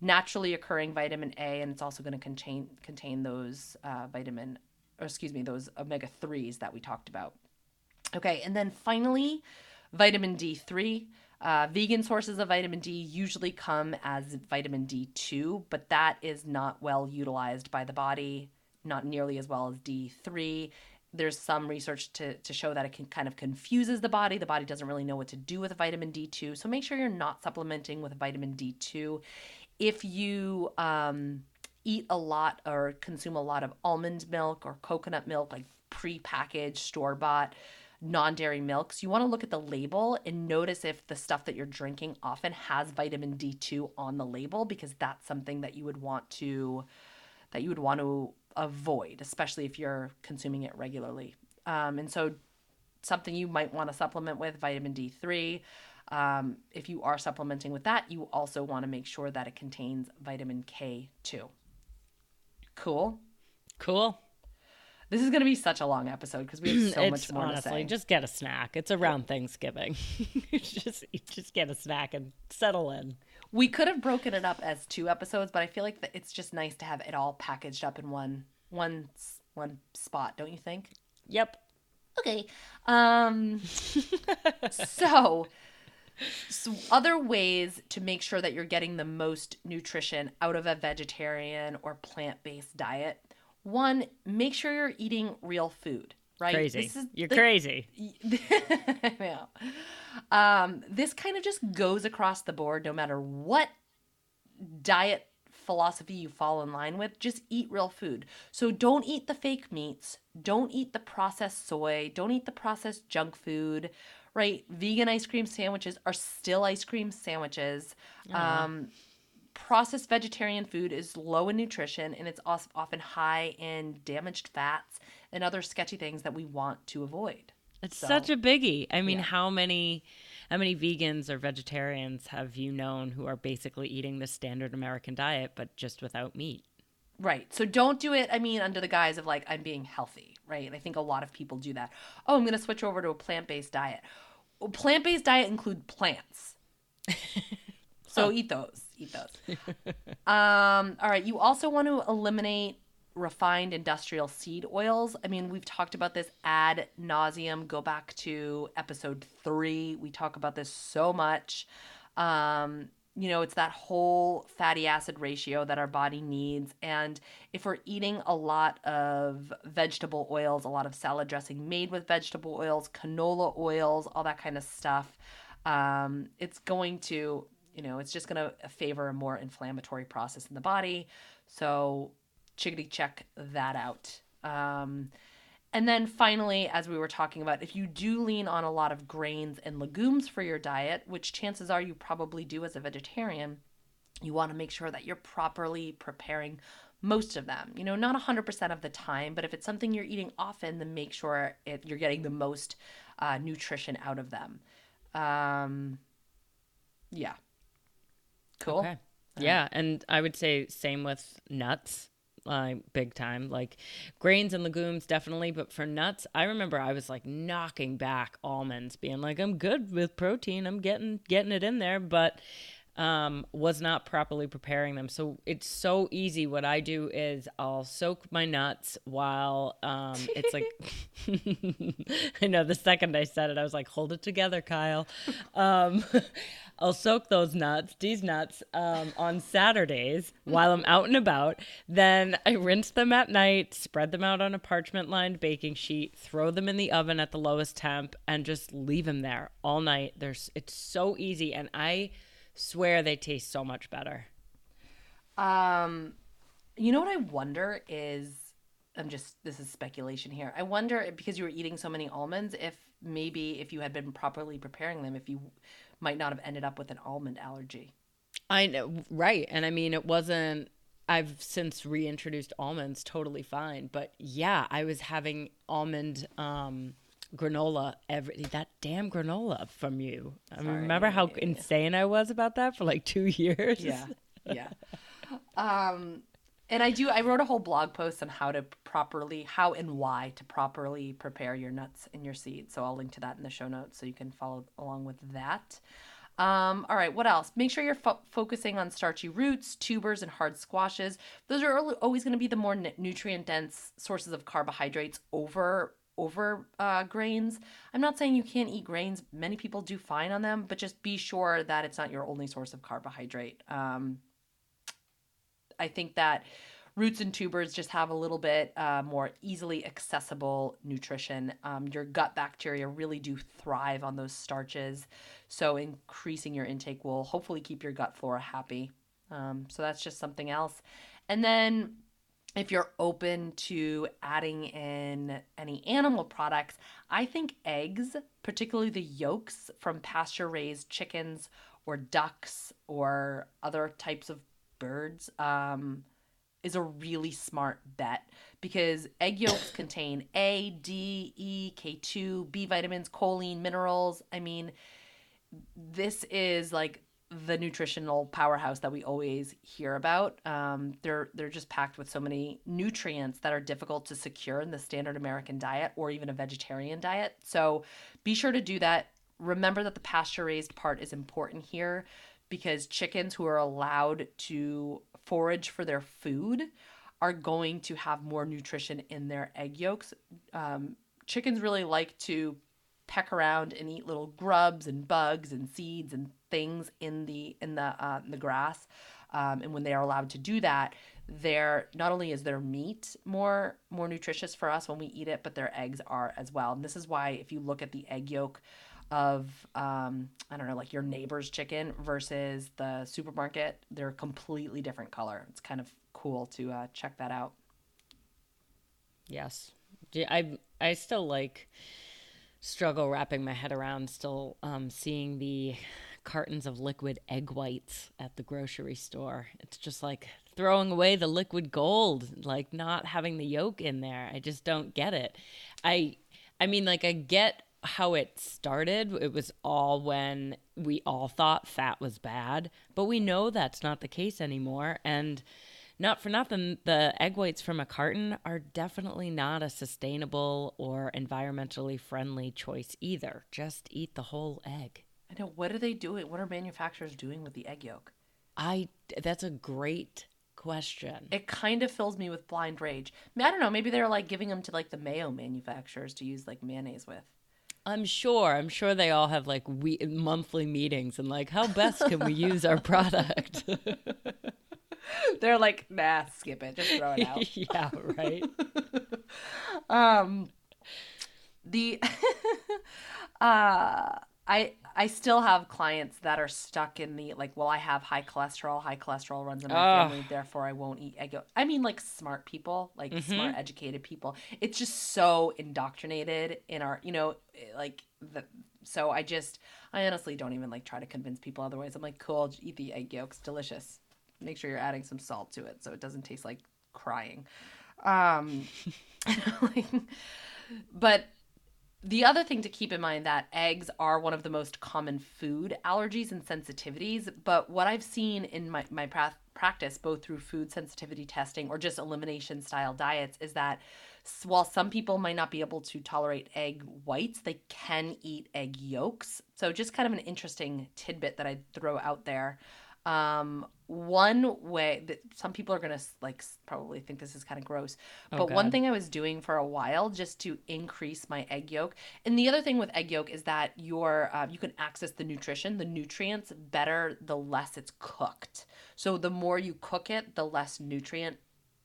naturally occurring vitamin A, and it's also going to contain contain those uh, vitamin, or excuse me, those omega threes that we talked about. Okay, and then finally, vitamin D3. Uh, vegan sources of vitamin D usually come as vitamin D2, but that is not well utilized by the body, not nearly as well as D3. There's some research to, to show that it can kind of confuses the body. The body doesn't really know what to do with vitamin D2. So make sure you're not supplementing with vitamin D2. If you um, eat a lot or consume a lot of almond milk or coconut milk, like pre-packaged, store-bought, non dairy milks, you want to look at the label and notice if the stuff that you're drinking often has vitamin D2 on the label because that's something that you would want to that you would want to avoid, especially if you're consuming it regularly. Um, and so something you might want to supplement with vitamin D3. Um, if you are supplementing with that, you also want to make sure that it contains vitamin K2. Cool. Cool. This is going to be such a long episode because we have so much more honestly, to say. Just get a snack. It's around Thanksgiving. just just get a snack and settle in. We could have broken it up as two episodes, but I feel like it's just nice to have it all packaged up in one one one spot, don't you think? Yep. Okay. Um so so other ways to make sure that you're getting the most nutrition out of a vegetarian or plant-based diet one, make sure you're eating real food, right? Crazy. you're the, crazy. yeah. Um, this kind of just goes across the board, no matter what diet philosophy you fall in line with, just eat real food. So don't eat the fake meats, don't eat the processed soy, don't eat the processed junk food, right? Vegan ice cream sandwiches are still ice cream sandwiches. Uh-huh. Um, processed vegetarian food is low in nutrition and it's often high in damaged fats and other sketchy things that we want to avoid. It's so, such a biggie. I mean, yeah. how many how many vegans or vegetarians have you known who are basically eating the standard American diet but just without meat? Right. So don't do it, I mean, under the guise of like, I'm being healthy, right? And I think a lot of people do that. Oh, I'm going to switch over to a plant based diet. Plant based diet include plants. so oh. eat those eat those. um, all right. You also want to eliminate refined industrial seed oils. I mean, we've talked about this ad nauseum. Go back to episode three. We talk about this so much. Um, you know, it's that whole fatty acid ratio that our body needs. And if we're eating a lot of vegetable oils, a lot of salad dressing made with vegetable oils, canola oils, all that kind of stuff, um, it's going to you know, it's just going to favor a more inflammatory process in the body. So, chickadee check that out. Um, and then finally, as we were talking about, if you do lean on a lot of grains and legumes for your diet, which chances are you probably do as a vegetarian, you want to make sure that you're properly preparing most of them. You know, not 100% of the time, but if it's something you're eating often, then make sure it, you're getting the most uh, nutrition out of them. Um, yeah, Cool. Okay. Yeah, and I would say same with nuts. Like uh, big time, like grains and legumes, definitely. But for nuts, I remember I was like knocking back almonds, being like, "I'm good with protein. I'm getting getting it in there." But um, was not properly preparing them. So it's so easy. What I do is I'll soak my nuts while um, it's like, I know the second I said it, I was like, hold it together, Kyle. Um, I'll soak those nuts, these nuts, um, on Saturdays while I'm out and about. Then I rinse them at night, spread them out on a parchment lined baking sheet, throw them in the oven at the lowest temp, and just leave them there all night. There's, it's so easy. And I swear they taste so much better. Um, you know what I wonder is, I'm just, this is speculation here. I wonder because you were eating so many almonds, if maybe if you had been properly preparing them, if you might not have ended up with an almond allergy. I know, right. And I mean, it wasn't, I've since reintroduced almonds totally fine. But yeah, I was having almond um, granola every, that damn granola from you. I mean, remember how insane I was about that for like two years? Yeah. Yeah. um, and I do, I wrote a whole blog post on how to properly, how and why to properly prepare your nuts and your seeds. So I'll link to that in the show notes so you can follow along with that. Um, all right, what else? Make sure you're fo- focusing on starchy roots, tubers, and hard squashes. Those are always going to be the more nutrient dense sources of carbohydrates over over uh, grains. I'm not saying you can't eat grains. Many people do fine on them, but just be sure that it's not your only source of carbohydrate. Um, I think that roots and tubers just have a little bit uh, more easily accessible nutrition. Um, your gut bacteria really do thrive on those starches, so increasing your intake will hopefully keep your gut flora happy. Um, so that's just something else. And then if you're open to adding in any animal products, I think eggs, particularly the yolks from pasture raised chickens or ducks or other types of birds um, is a really smart bet because egg yolks contain A, D, E, K2, B vitamins, choline, minerals. I mean, this is like the nutritional powerhouse that we always hear about. Um, they're they're just packed with so many nutrients that are difficult to secure in the standard American diet or even a vegetarian diet. So be sure to do that. Remember that the pasture raised part is important here because chickens who are allowed to forage for their food are going to have more nutrition in their egg yolks. Um, chickens really like to peck around and eat little grubs and bugs and seeds and things in the in the uh, in the grass. Um, and when they are allowed to do that, their not only is their meat more more nutritious for us when we eat it, but their eggs are as well. And this is why if you look at the egg yolk of um, I don't know, like your neighbor's chicken versus the supermarket, they're a completely different color. It's kind of cool to uh, check that out. Yes, I I still like struggle wrapping my head around still um, seeing the cartons of liquid egg whites at the grocery store. It's just like throwing away the liquid gold, like not having the yolk in there. I just don't get it. I I mean like I get how it started. It was all when we all thought fat was bad, but we know that's not the case anymore. And not for nothing, the egg whites from a carton are definitely not a sustainable or environmentally friendly choice either. Just eat the whole egg. I know. What are they doing? What are manufacturers doing with the egg yolk? I. That's a great question. It kind of fills me with blind rage. I don't know. Maybe they're like giving them to like the mayo manufacturers to use like mayonnaise with. I'm sure. I'm sure they all have like we monthly meetings and like how best can we use our product. They're like, nah, skip it, just throw it out. yeah, right. um, the uh, I I still have clients that are stuck in the like, well, I have high cholesterol. High cholesterol runs in my family, therefore I won't eat egg yolk. I mean, like smart people, like mm-hmm. smart, educated people. It's just so indoctrinated in our, you know, like the. So I just, I honestly don't even like try to convince people otherwise. I'm like, cool, eat the egg yolks, delicious. Make sure you're adding some salt to it so it doesn't taste like crying. Um, like, but the other thing to keep in mind that eggs are one of the most common food allergies and sensitivities but what i've seen in my, my pra- practice both through food sensitivity testing or just elimination style diets is that while some people might not be able to tolerate egg whites they can eat egg yolks. So just kind of an interesting tidbit that i'd throw out there. Um, one way that some people are gonna like probably think this is kind of gross, Oh, but one God. thing I was doing for a while just to increase my egg yolk, and the other thing with egg yolk is that your uh, you can access the nutrition, the nutrients better the less it's cooked. So the more you cook it, the less nutrient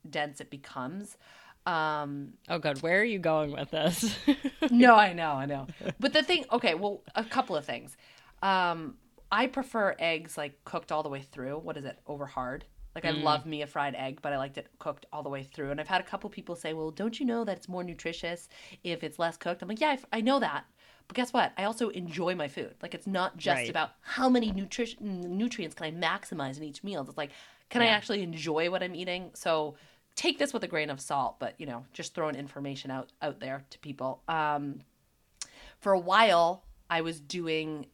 dense it becomes. Um, Oh god, where are you going with this? no, I know, I know. But the thing, okay, well, a couple of things. Um, I prefer eggs like cooked all the way through. What is it? Over hard. Like I love me a fried egg, but I liked it cooked all the way through. And I've had a couple people say, "Well, don't you know that it's more nutritious if it's less cooked?" I'm like, "Yeah, I f- I know that." But guess what? I also enjoy my food. Like it's not just Right. about how many nutrition nutrients can I maximize in each meal. It's like, can I actually enjoy what I'm eating? So take this with a grain of salt, but you know, just throwing information out out there to people. Um, for a while I was doing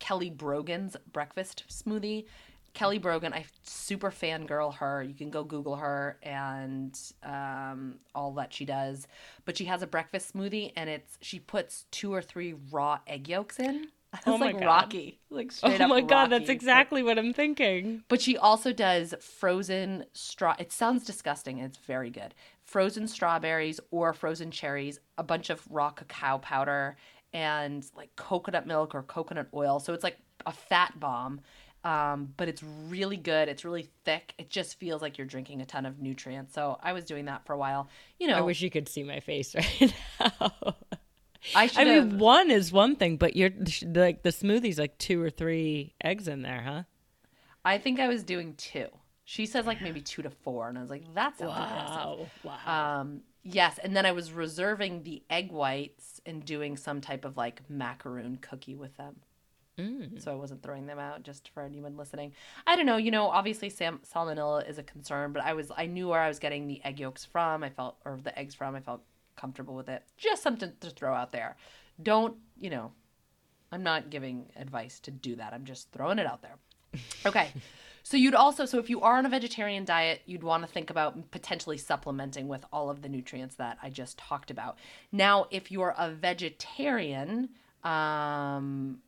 Kelly Brogan's breakfast smoothie. Kelly Brogan, I super fangirl her. You can go Google her and um, all that she does. But she has a breakfast smoothie and it's she puts two or three raw egg yolks in. It's Oh my like God. Rocky. Like straight oh my god, that's Rocky. exactly what I'm thinking. But she also does frozen straw. It sounds disgusting. It's very good. Frozen strawberries or frozen cherries, a bunch of raw cacao powder, and like coconut milk or coconut oil. So it's like a fat bomb, um, but it's really good. It's really thick. It just feels like you're drinking a ton of nutrients. So I was doing that for a while. You know, I wish you could see my face right now. I should I mean, one is one thing, but you're like the smoothie's like two or three eggs in there, huh? I think I was doing two. She says like maybe two to four, and I was like, "That's sounds aggressive. wow. Um, yes, and then I was reserving the egg whites and doing some type of like macaroon cookie with them. Mm. So I wasn't throwing them out just for anyone listening. I don't know, you know, obviously sam- salmonella is a concern, but I was I knew where I was getting the egg yolks from. I felt or the eggs from. I felt comfortable with it. Just something to throw out there. Don't, you know, I'm not giving advice to do that. I'm just throwing it out there. Okay. So you'd also so if you are on a vegetarian diet, you'd want to think about potentially supplementing with all of the nutrients that I just talked about. Now, if you're a vegetarian, um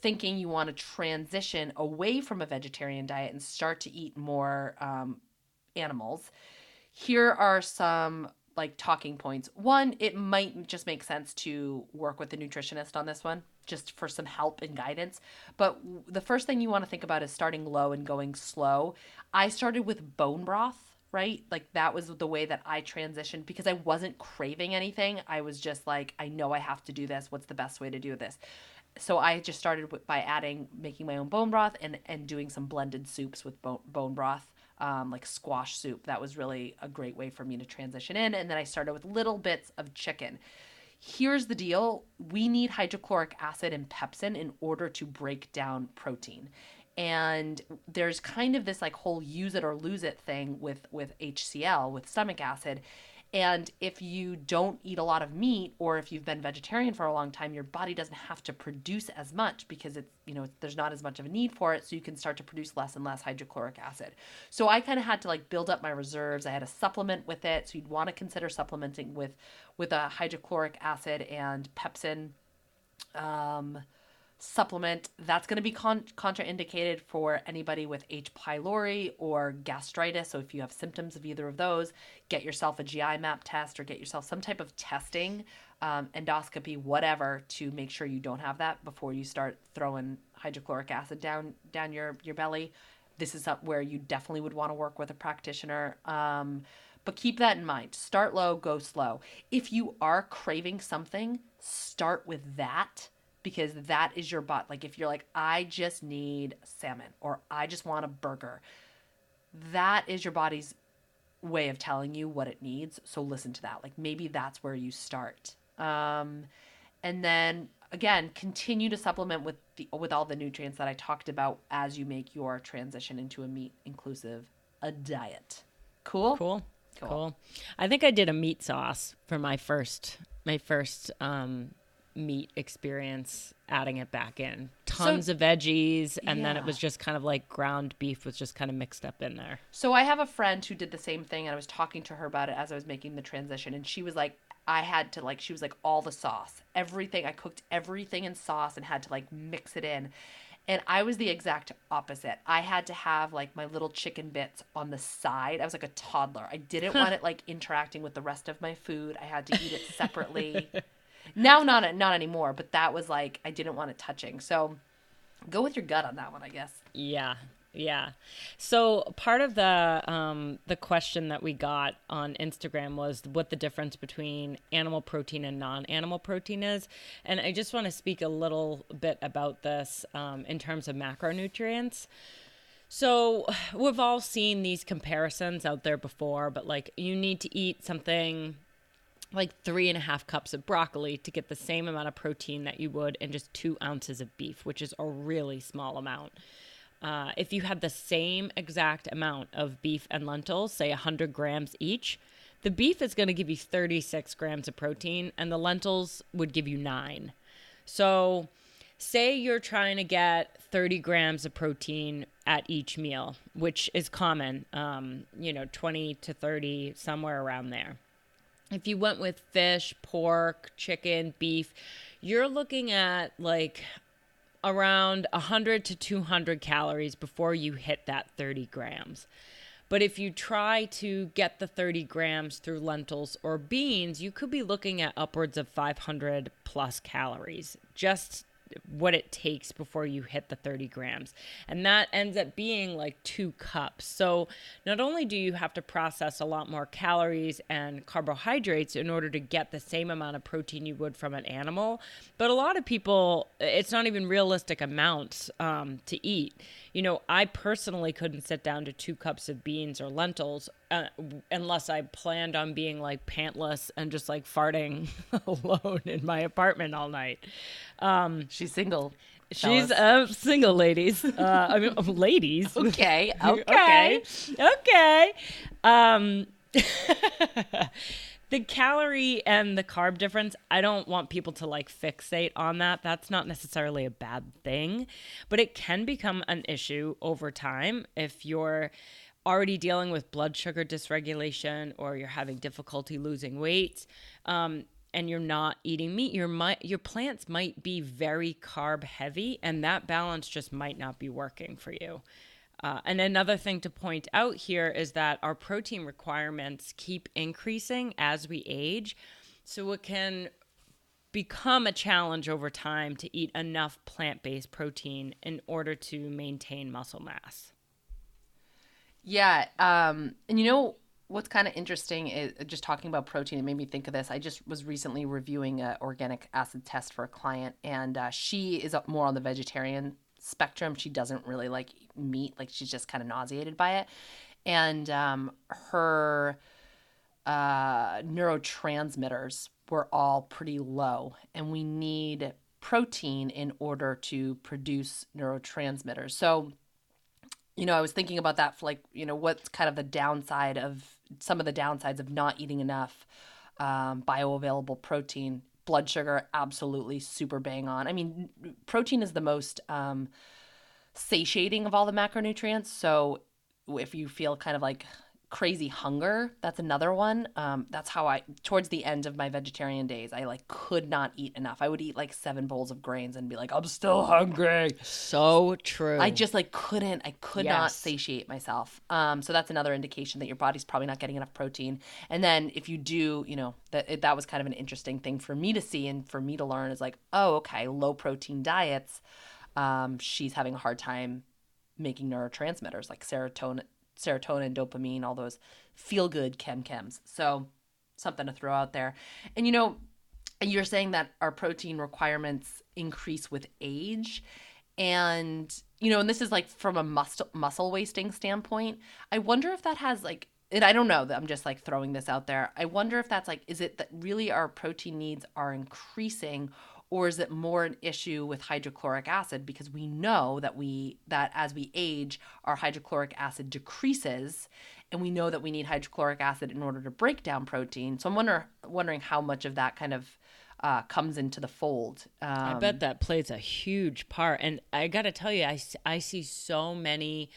thinking you want to transition away from a vegetarian diet and start to eat more um, animals, here are some like talking points. One, it might just make sense to work with a nutritionist on this one, just for some help and guidance. But the first thing you want to think about is starting low and going slow. I started with bone broth. Right? Like that was the way that I transitioned because I wasn't craving anything. I was just like, I know I have to do this. What's the best way to do this? so I just started by adding making my own bone broth and and doing some blended soups with bone, bone broth um, like squash soup that was really a great way for me to transition in and then I started with little bits of chicken here's the deal. We need hydrochloric acid and pepsin in order to break down protein. And there's kind of this like whole use it or lose it thing with with HCl with stomach acid and if you don't eat a lot of meat or if you've been vegetarian for a long time, your body doesn't have to produce as much because it's, you know, there's not as much of a need for it. So you can start to produce less and less hydrochloric acid. So I kind of had to like build up my reserves. I had a supplement with it. So you'd want to consider supplementing with, with a hydrochloric acid and pepsin um, supplement that's going to be con- contraindicated for anybody with H. pylori or gastritis. So if you have symptoms of either of those, get yourself a GI map test or get yourself some type of testing, um, endoscopy, whatever, to make sure you don't have that before you start throwing hydrochloric acid down down your your belly. This is up where you definitely would want to work with a practitioner. Um, but keep that in mind. Start low, go slow. If you are craving something, start with that because that is your butt. Like if you're like, I just need salmon or I just want a burger, that is your body's way of telling you what it needs. So listen to that. Like maybe that's where you start. Um, and then again, continue to supplement with the with all the nutrients that I talked about as you make your transition into a meat inclusive a diet. Cool. Cool. Cool. Cool. I think I did a meat sauce for my first my first um meat experience adding it back in. Tons of veggies and then it was just kind of like ground beef was just kind of mixed up in there. So I have a friend who did the same thing, and I was talking to her about it as I was making the transition, and she was like, I had to like, she was like, all the sauce, everything. I cooked everything in sauce and had to like mix it in. And I was the exact opposite. I had to have like my little chicken bits on the side. I was like a toddler. I didn't want it like interacting with the rest of my food. I had to eat it separately. now not not anymore, but that was like I didn't want it touching. So go with your gut on that one, I guess. Yeah. Yeah. So part of the um, the question that we got on Instagram was what the difference between animal protein and non-animal protein is, and I just want to speak a little bit about this um, in terms of macronutrients. So we've all seen these comparisons out there before, but like you need to eat something like three and a half cups of broccoli to get the same amount of protein that you would in just two ounces of beef, which is a really small amount. Uh, if you had the same exact amount of beef and lentils, say 100 grams each, the beef is going to give you 36 grams of protein, and the lentils would give you nine. So, say you're trying to get 30 grams of protein at each meal, which is common, um, you know, 20 to 30, somewhere around there. If you went with fish, pork, chicken, beef, you're looking at like around 100 to 200 calories before you hit that 30 grams. But if you try to get the 30 grams through lentils or beans, you could be looking at upwards of 500 plus calories just what it takes before you hit the 30 grams. And that ends up being like two cups. So not only do you have to process a lot more calories and carbohydrates in order to get the same amount of protein you would from an animal, but a lot of people, it's not even realistic amounts um, to eat. You know, I personally couldn't sit down to two cups of beans or lentils uh, unless I planned on being like pantless and just like farting alone in my apartment all night. Um, she's single. She's uh, single, ladies. Uh, I mean, ladies. Okay. Okay. okay. Okay. Um, the calorie and the carb difference, I don't want people to like fixate on that. That's not necessarily a bad thing, but it can become an issue over time if you're already dealing with blood sugar dysregulation or you're having difficulty losing weight. Um, and you're not eating meat, your your plants might be very carb heavy, and that balance just might not be working for you. Uh, and another thing to point out here is that our protein requirements keep increasing as we age. So it can become a challenge over time to eat enough plant based protein in order to maintain muscle mass. Yeah. Um, and you know, what's kind of interesting is just talking about protein it made me think of this i just was recently reviewing an organic acid test for a client and uh, she is more on the vegetarian spectrum. She doesn't really like meat, like she's just kind of nauseated by it. And um, her uh, neurotransmitters were all pretty low, and we need protein in order to produce neurotransmitters. So, you know, I was thinking about that for like, you know, what's kind of the downside of some of the downsides of not eating enough um, bioavailable protein blood sugar absolutely super bang on. I mean protein is the most um, satiating of all the macronutrients. So if you feel kind of like crazy hunger that's another one. Um, that's how i towards the end of my vegetarian days i like could not eat enough. I would eat like seven bowls of grains and be like i'm still hungry. So true. I just like couldn't i could yes. not satiate myself. Um, so that's another indication that your body's probably not getting enough protein. And then if you do you know that that was kind of an interesting thing for me to see and for me to learn is like oh okay low protein diets um, she's having a hard time making neurotransmitters like serotonin serotonin, dopamine, all those feel good chem chems. So something to throw out there. And you know, you're saying that our protein requirements increase with age. And, you know, and this is like from a muscle muscle wasting standpoint. I wonder if that has like and I don't know I'm just like throwing this out there. I wonder if that's like, is it that really our protein needs are increasing or is it more an issue with hydrochloric acid? Because we know that we that as we age our hydrochloric acid decreases and we know that we need hydrochloric acid in order to break down protein. So i'm wonder, wondering how much of that kind of uh, comes into the fold. Um, i bet that plays a huge part. And i gotta tell you i, I see so many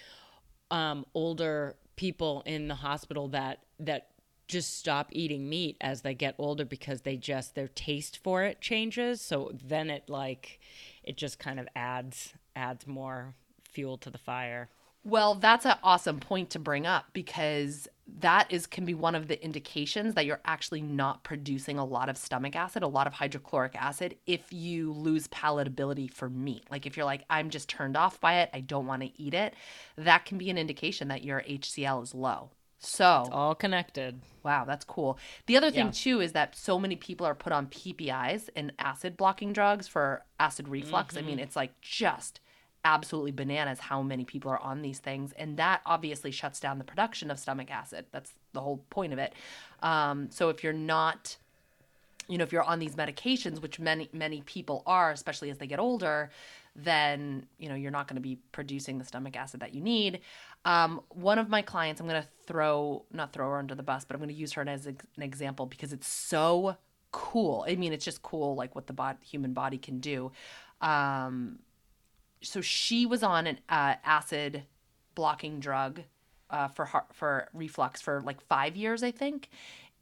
um, older people in the hospital that that just stop eating meat as they get older because they just their taste for it changes so then it like it just kind of adds adds more fuel to the fire Well, that's an awesome point to bring up because that is can be one of the indications that you're actually not producing a lot of stomach acid, a lot of hydrochloric acid if you lose palatability for meat. Like if you're like I'm just turned off by it, I don't want to eat it, that can be an indication that your HCl is low. So, all connected Wow, that's cool. The other thing Yeah. too is that so many people are put on PPIs and acid blocking drugs for acid reflux. I mean, it's like just absolutely bananas how many people are on these things, and that obviously shuts down the production of stomach acid. That's the whole point of it. Um, so if you're not you know if you're on these medications which many many people are especially as they get older then you know you're not going to be producing the stomach acid that you need um, one of my clients i'm going to throw not throw her under the bus but i'm going to use her as ex- an example because it's so cool. I mean it's just cool like what the human body can do. Um, so she was on an uh, acid blocking drug uh, for heart, for reflux for like five years, I think,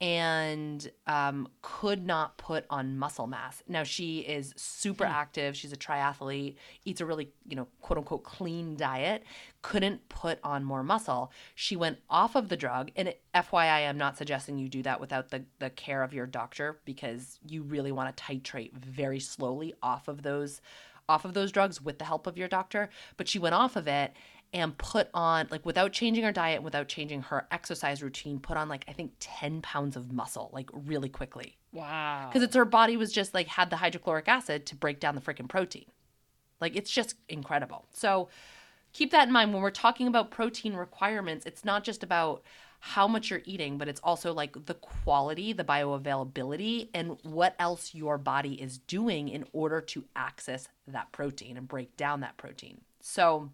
and um, could not put on muscle mass. Now she is super active. She's a triathlete, eats a really you know quote unquote clean diet. Couldn't put on more muscle. She went off of the drug, and it, FYI, I'm not suggesting you do that without the the care of your doctor because you really want to titrate very slowly off of those off of those drugs with the help of your doctor, but she went off of it and put on like without changing her diet, without changing her exercise routine, put on like I think 10 pounds of muscle like really quickly. wow Cuz it's her body was just like had the hydrochloric acid to break down the freaking protein. Like it's just incredible. So keep that in mind when we're talking about protein requirements, it's not just about how much you're eating, but it's also like the quality, the bioavailability, and what else your body is doing in order to access that protein and break down that protein. So,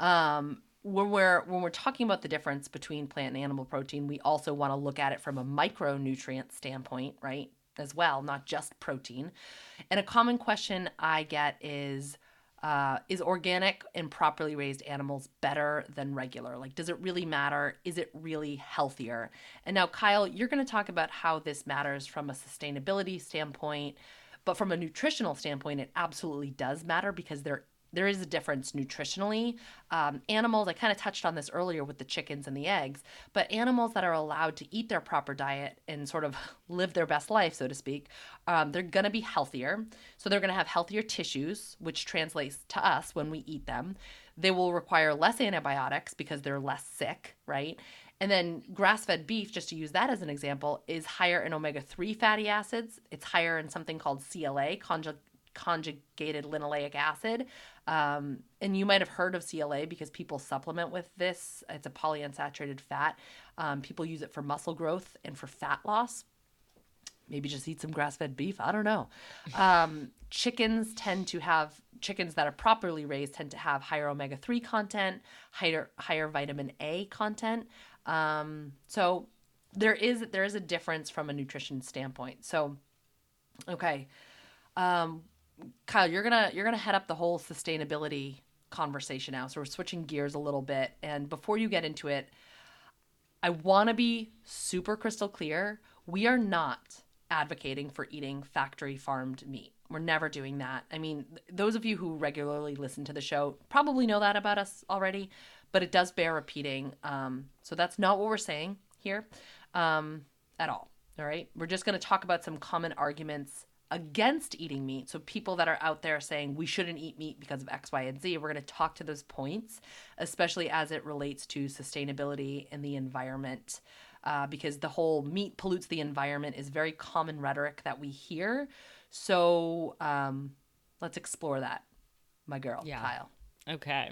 um, when we're when we're talking about the difference between plant and animal protein, we also want to look at it from a micronutrient standpoint, right? As well, not just protein. And a common question I get is uh, is organic and properly raised animals better than regular? Like, does it really matter? Is it really healthier? And now, Kyle, you're going to talk about how this matters from a sustainability standpoint, but from a nutritional standpoint, it absolutely does matter because there there is a difference nutritionally. Um, animals, I kind of touched on this earlier with the chickens and the eggs, but animals that are allowed to eat their proper diet and sort of live their best life, so to speak, um, they're going to be healthier. So they're going to have healthier tissues, which translates to us when we eat them. They will require less antibiotics because they're less sick, right? And then grass fed beef, just to use that as an example, is higher in omega 3 fatty acids. It's higher in something called CLA, conjug- conjugated linoleic acid. Um, and you might have heard of CLA because people supplement with this. It's a polyunsaturated fat. Um, people use it for muscle growth and for fat loss. Maybe just eat some grass fed beef. I don't know. Um, chickens tend to have, chickens that are properly raised tend to have higher omega 3 content, higher, higher vitamin A content. Um, so there is there is a difference from a nutrition standpoint. So, okay, um, Kyle, you're gonna you're gonna head up the whole sustainability conversation now. So we're switching gears a little bit, and before you get into it, I want to be super crystal clear. We are not advocating for eating factory farmed meat. We're never doing that. I mean, those of you who regularly listen to the show probably know that about us already, but it does bear repeating. Um, so that's not what we're saying here um, at all. All right. We're just going to talk about some common arguments against eating meat. So people that are out there saying we shouldn't eat meat because of X, Y, and Z, we're going to talk to those points, especially as it relates to sustainability and the environment. Uh, because the whole meat pollutes the environment is very common rhetoric that we hear. So um, let's explore that, my girl, Yeah. Kyle. Okay.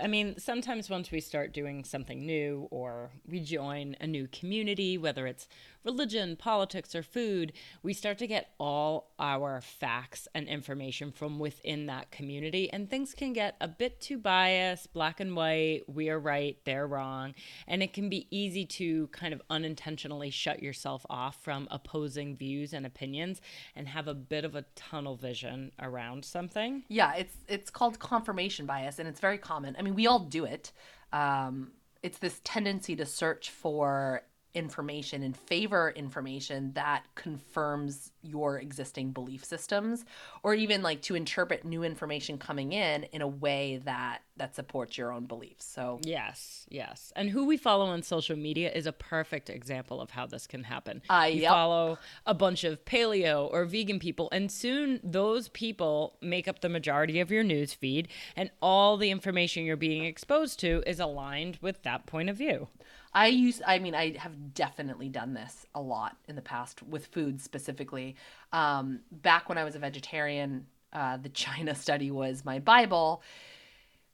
I mean, sometimes once we start doing something new or we join a new community, whether it's religion, politics, or food, we start to get all our facts and information from within that community. And things can get a bit too biased, black and white, we are right, they're wrong. And it can be easy to kind of unintentionally shut yourself off from opposing views and opinions and have a bit of a tunnel vision around something. Yeah, it's it's called confirmation bias, and it's very common. I mean, we all do it. Um, it's this tendency to search for information and favor information that confirms your existing belief systems or even like to interpret new information coming in in a way that that supports your own beliefs. So yes yes. And who we follow on social media is a perfect example of how this can happen. Uh, you yep. follow a bunch of paleo or vegan people and soon those people make up the majority of your news feed and all the information you're being exposed to is aligned with that point of view I use I mean I have definitely done this a lot in the past with food specifically. Um, back when I was a vegetarian, uh, the China study was my bible,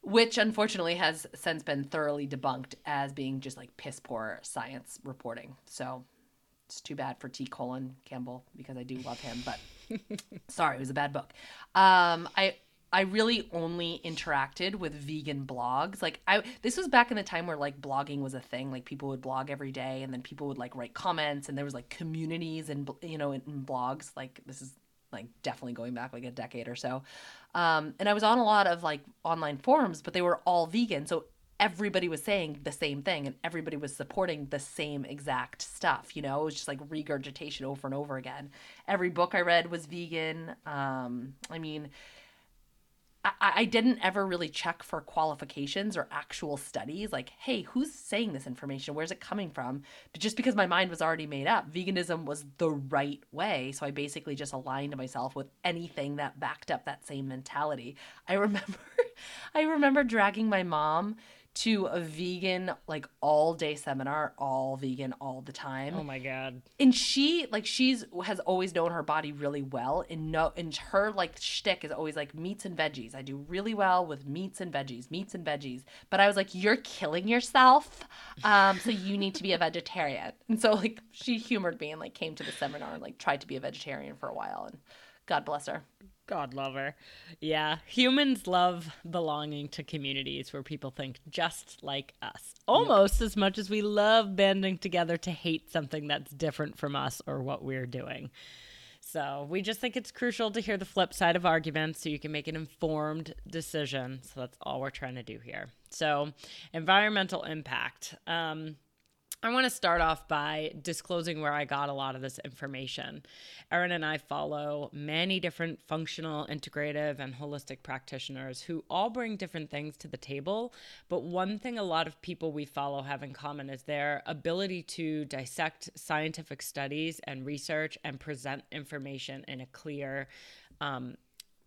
which unfortunately has since been thoroughly debunked as being just like piss poor science reporting. So it's too bad for T. Colin Campbell because I do love him, but sorry, it was a bad book. Um, I I really only interacted with vegan blogs. Like I this was back in the time where like blogging was a thing. Like people would blog every day and then people would like write comments and there was like communities and you know in, in blogs. Like this is like definitely going back like a decade or so. Um, and I was on a lot of like online forums, but they were all vegan. So everybody was saying the same thing and everybody was supporting the same exact stuff. You know, it was just like regurgitation over and over again. Every book I read was vegan. Um, I mean, I, I didn't ever really check for qualifications or actual studies like hey who's saying this information? Where's it coming from? But just because my mind was already made up veganism was the right way. So i basically just aligned myself with anything that backed up that same mentality. I remember i remember dragging my mom to a vegan like all day seminar, all vegan all the time. Oh my god. And she like she's has always known her body really well and no and her like shtick is always like meats and veggies. I do really well with meats and veggies, meats and veggies. But I was like, You're killing yourself. Um, so you need to be a vegetarian. And so like she humored me and like came to the seminar and like tried to be a vegetarian for a while and God bless her. God lover. Yeah, humans love belonging to communities where people think just like us, almost yep. as much as we love banding together to hate something that's different from us or what we're doing. So we just think it's crucial to hear the flip side of arguments so you can make an informed decision. So that's all we're trying to do here. So, environmental impact. Um, I want to start off by disclosing where I got a lot of this information. Erin and I follow many different functional, integrative, and holistic practitioners who all bring different things to the table. But one thing a lot of people we follow have in common is their ability to dissect scientific studies and research and present information in a clear, um,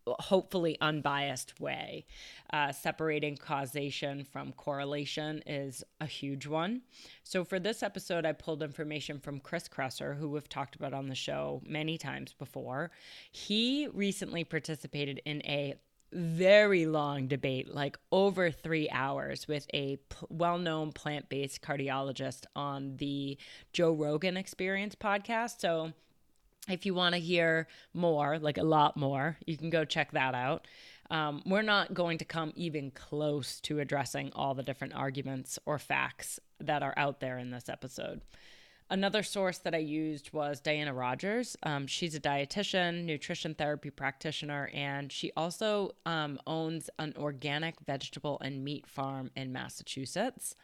hopefully unbiased way. Uh, separating causation from correlation is a huge one. So, for this episode, I pulled information from Chris Kresser, who we've talked about on the show many times before. He recently participated in a very long debate, like over three hours, with a p- well known plant based cardiologist on the Joe Rogan Experience podcast. So, if you want to hear more, like a lot more, you can go check that out. Um, we're not going to come even close to addressing all the different arguments or facts that are out there in this episode. Another source that I used was Diana Rogers. Um, she's a dietitian, nutrition therapy practitioner, and she also um, owns an organic vegetable and meat farm in Massachusetts.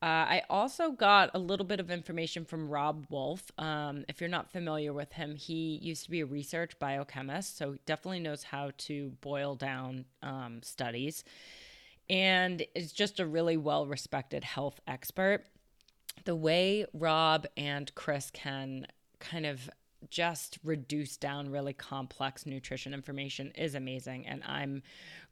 Uh, I also got a little bit of information from Robb Wolf. Um, if you're not familiar with him, he used to be a research biochemist, so definitely knows how to boil down um, studies and is just a really well respected health expert. The way Robb and Chris can kind of just reduce down really complex nutrition information is amazing. And I'm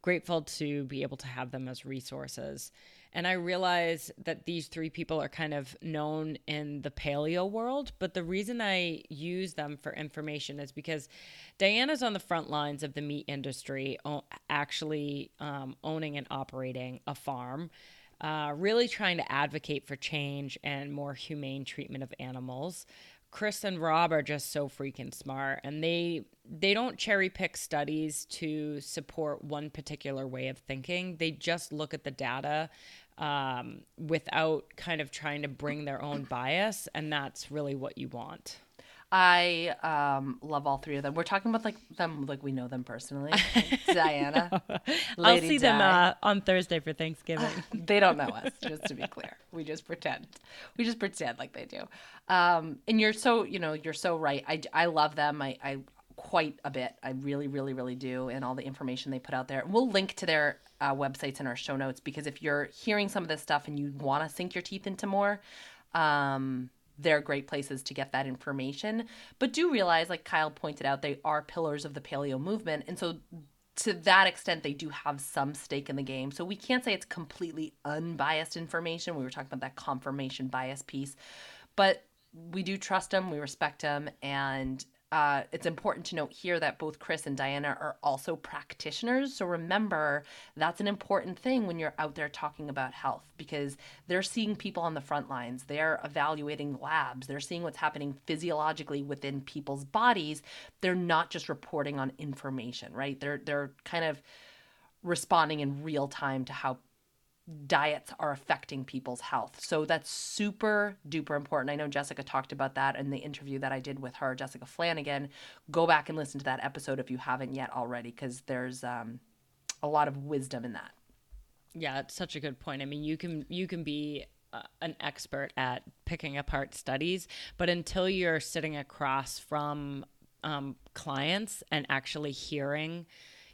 grateful to be able to have them as resources. And I realize that these three people are kind of known in the paleo world, but the reason I use them for information is because Diana's on the front lines of the meat industry, actually um, owning and operating a farm. Uh, really trying to advocate for change and more humane treatment of animals. Chris and Robb are just so freaking smart and they they don't cherry pick studies to support one particular way of thinking. They just look at the data um, without kind of trying to bring their own bias, and that's really what you want. I um, love all three of them. We're talking about like them like we know them personally. Diana, I'll see them uh, on Thursday for Thanksgiving. they don't know us, just to be clear. We just pretend. We just pretend like they do. Um, and you're so you know you're so right. I, I love them. I, I quite a bit. I really really really do. And all the information they put out there. We'll link to their uh, websites in our show notes because if you're hearing some of this stuff and you want to sink your teeth into more. Um, they're great places to get that information. But do realize, like Kyle pointed out, they are pillars of the paleo movement. And so, to that extent, they do have some stake in the game. So, we can't say it's completely unbiased information. We were talking about that confirmation bias piece. But we do trust them, we respect them, and uh, it's important to note here that both Chris and Diana are also practitioners. So remember, that's an important thing when you're out there talking about health because they're seeing people on the front lines. They're evaluating labs. They're seeing what's happening physiologically within people's bodies. They're not just reporting on information, right? They're they're kind of responding in real time to how diets are affecting people's health. So that's super duper important. I know Jessica talked about that in the interview that I did with her, Jessica Flanigan. Go back and listen to that episode if you haven't yet already, because there's um, a lot of wisdom in that. Yeah, it's such a good point. I mean, you can you can be uh, an expert at picking apart studies, but until you're sitting across from um, clients and actually hearing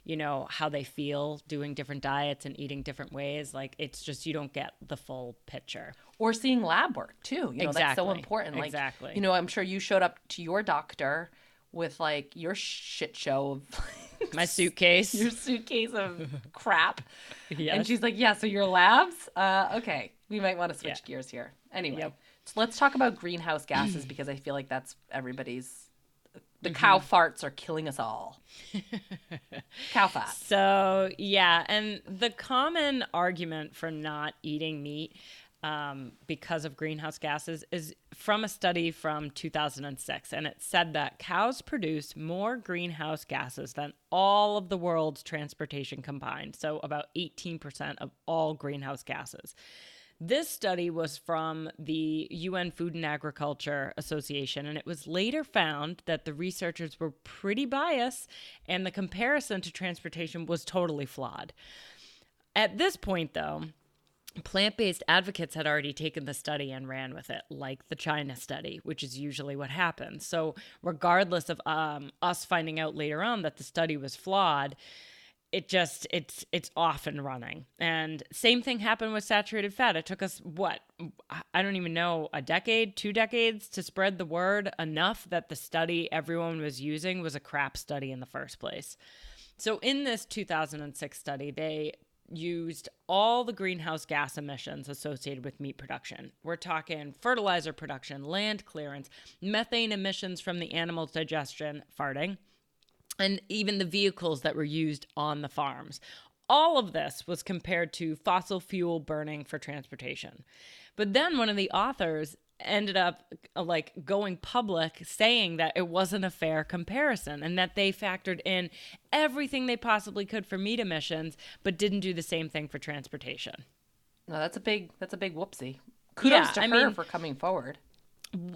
you know how they feel doing different diets and eating different ways like it's just you don't get the full picture or seeing lab work too you know exactly. that's so important like exactly you know i'm sure you showed up to your doctor with like your shit show of my suitcase your suitcase of crap yes. and she's like yeah so your labs uh, okay we might want to switch yeah. gears here anyway yep. so let's talk about greenhouse gases because i feel like that's everybody's the mm-hmm. cow farts are killing us all. cow fat. So, yeah. And the common argument for not eating meat um, because of greenhouse gases is from a study from 2006. And it said that cows produce more greenhouse gases than all of the world's transportation combined. So, about 18% of all greenhouse gases. This study was from the UN Food and Agriculture Association, and it was later found that the researchers were pretty biased and the comparison to transportation was totally flawed. At this point, though, plant based advocates had already taken the study and ran with it, like the China study, which is usually what happens. So, regardless of um, us finding out later on that the study was flawed, it just it's it's off and running. And same thing happened with saturated fat. It took us what i don't even know a decade two decades to spread the word enough that the study everyone was using was a crap study in the first place. So in this 2006 study they used all the greenhouse gas emissions associated with meat production. We're talking fertilizer production, land clearance, methane emissions from the animal's digestion, farting, and even the vehicles that were used on the farms. All of this was compared to fossil fuel burning for transportation. But then one of the authors ended up uh, like going public saying that it wasn't a fair comparison and that they factored in everything they possibly could for meat emissions but didn't do the same thing for transportation. No, that's a big that's a big whoopsie. Kudos yeah, to I her mean, for coming forward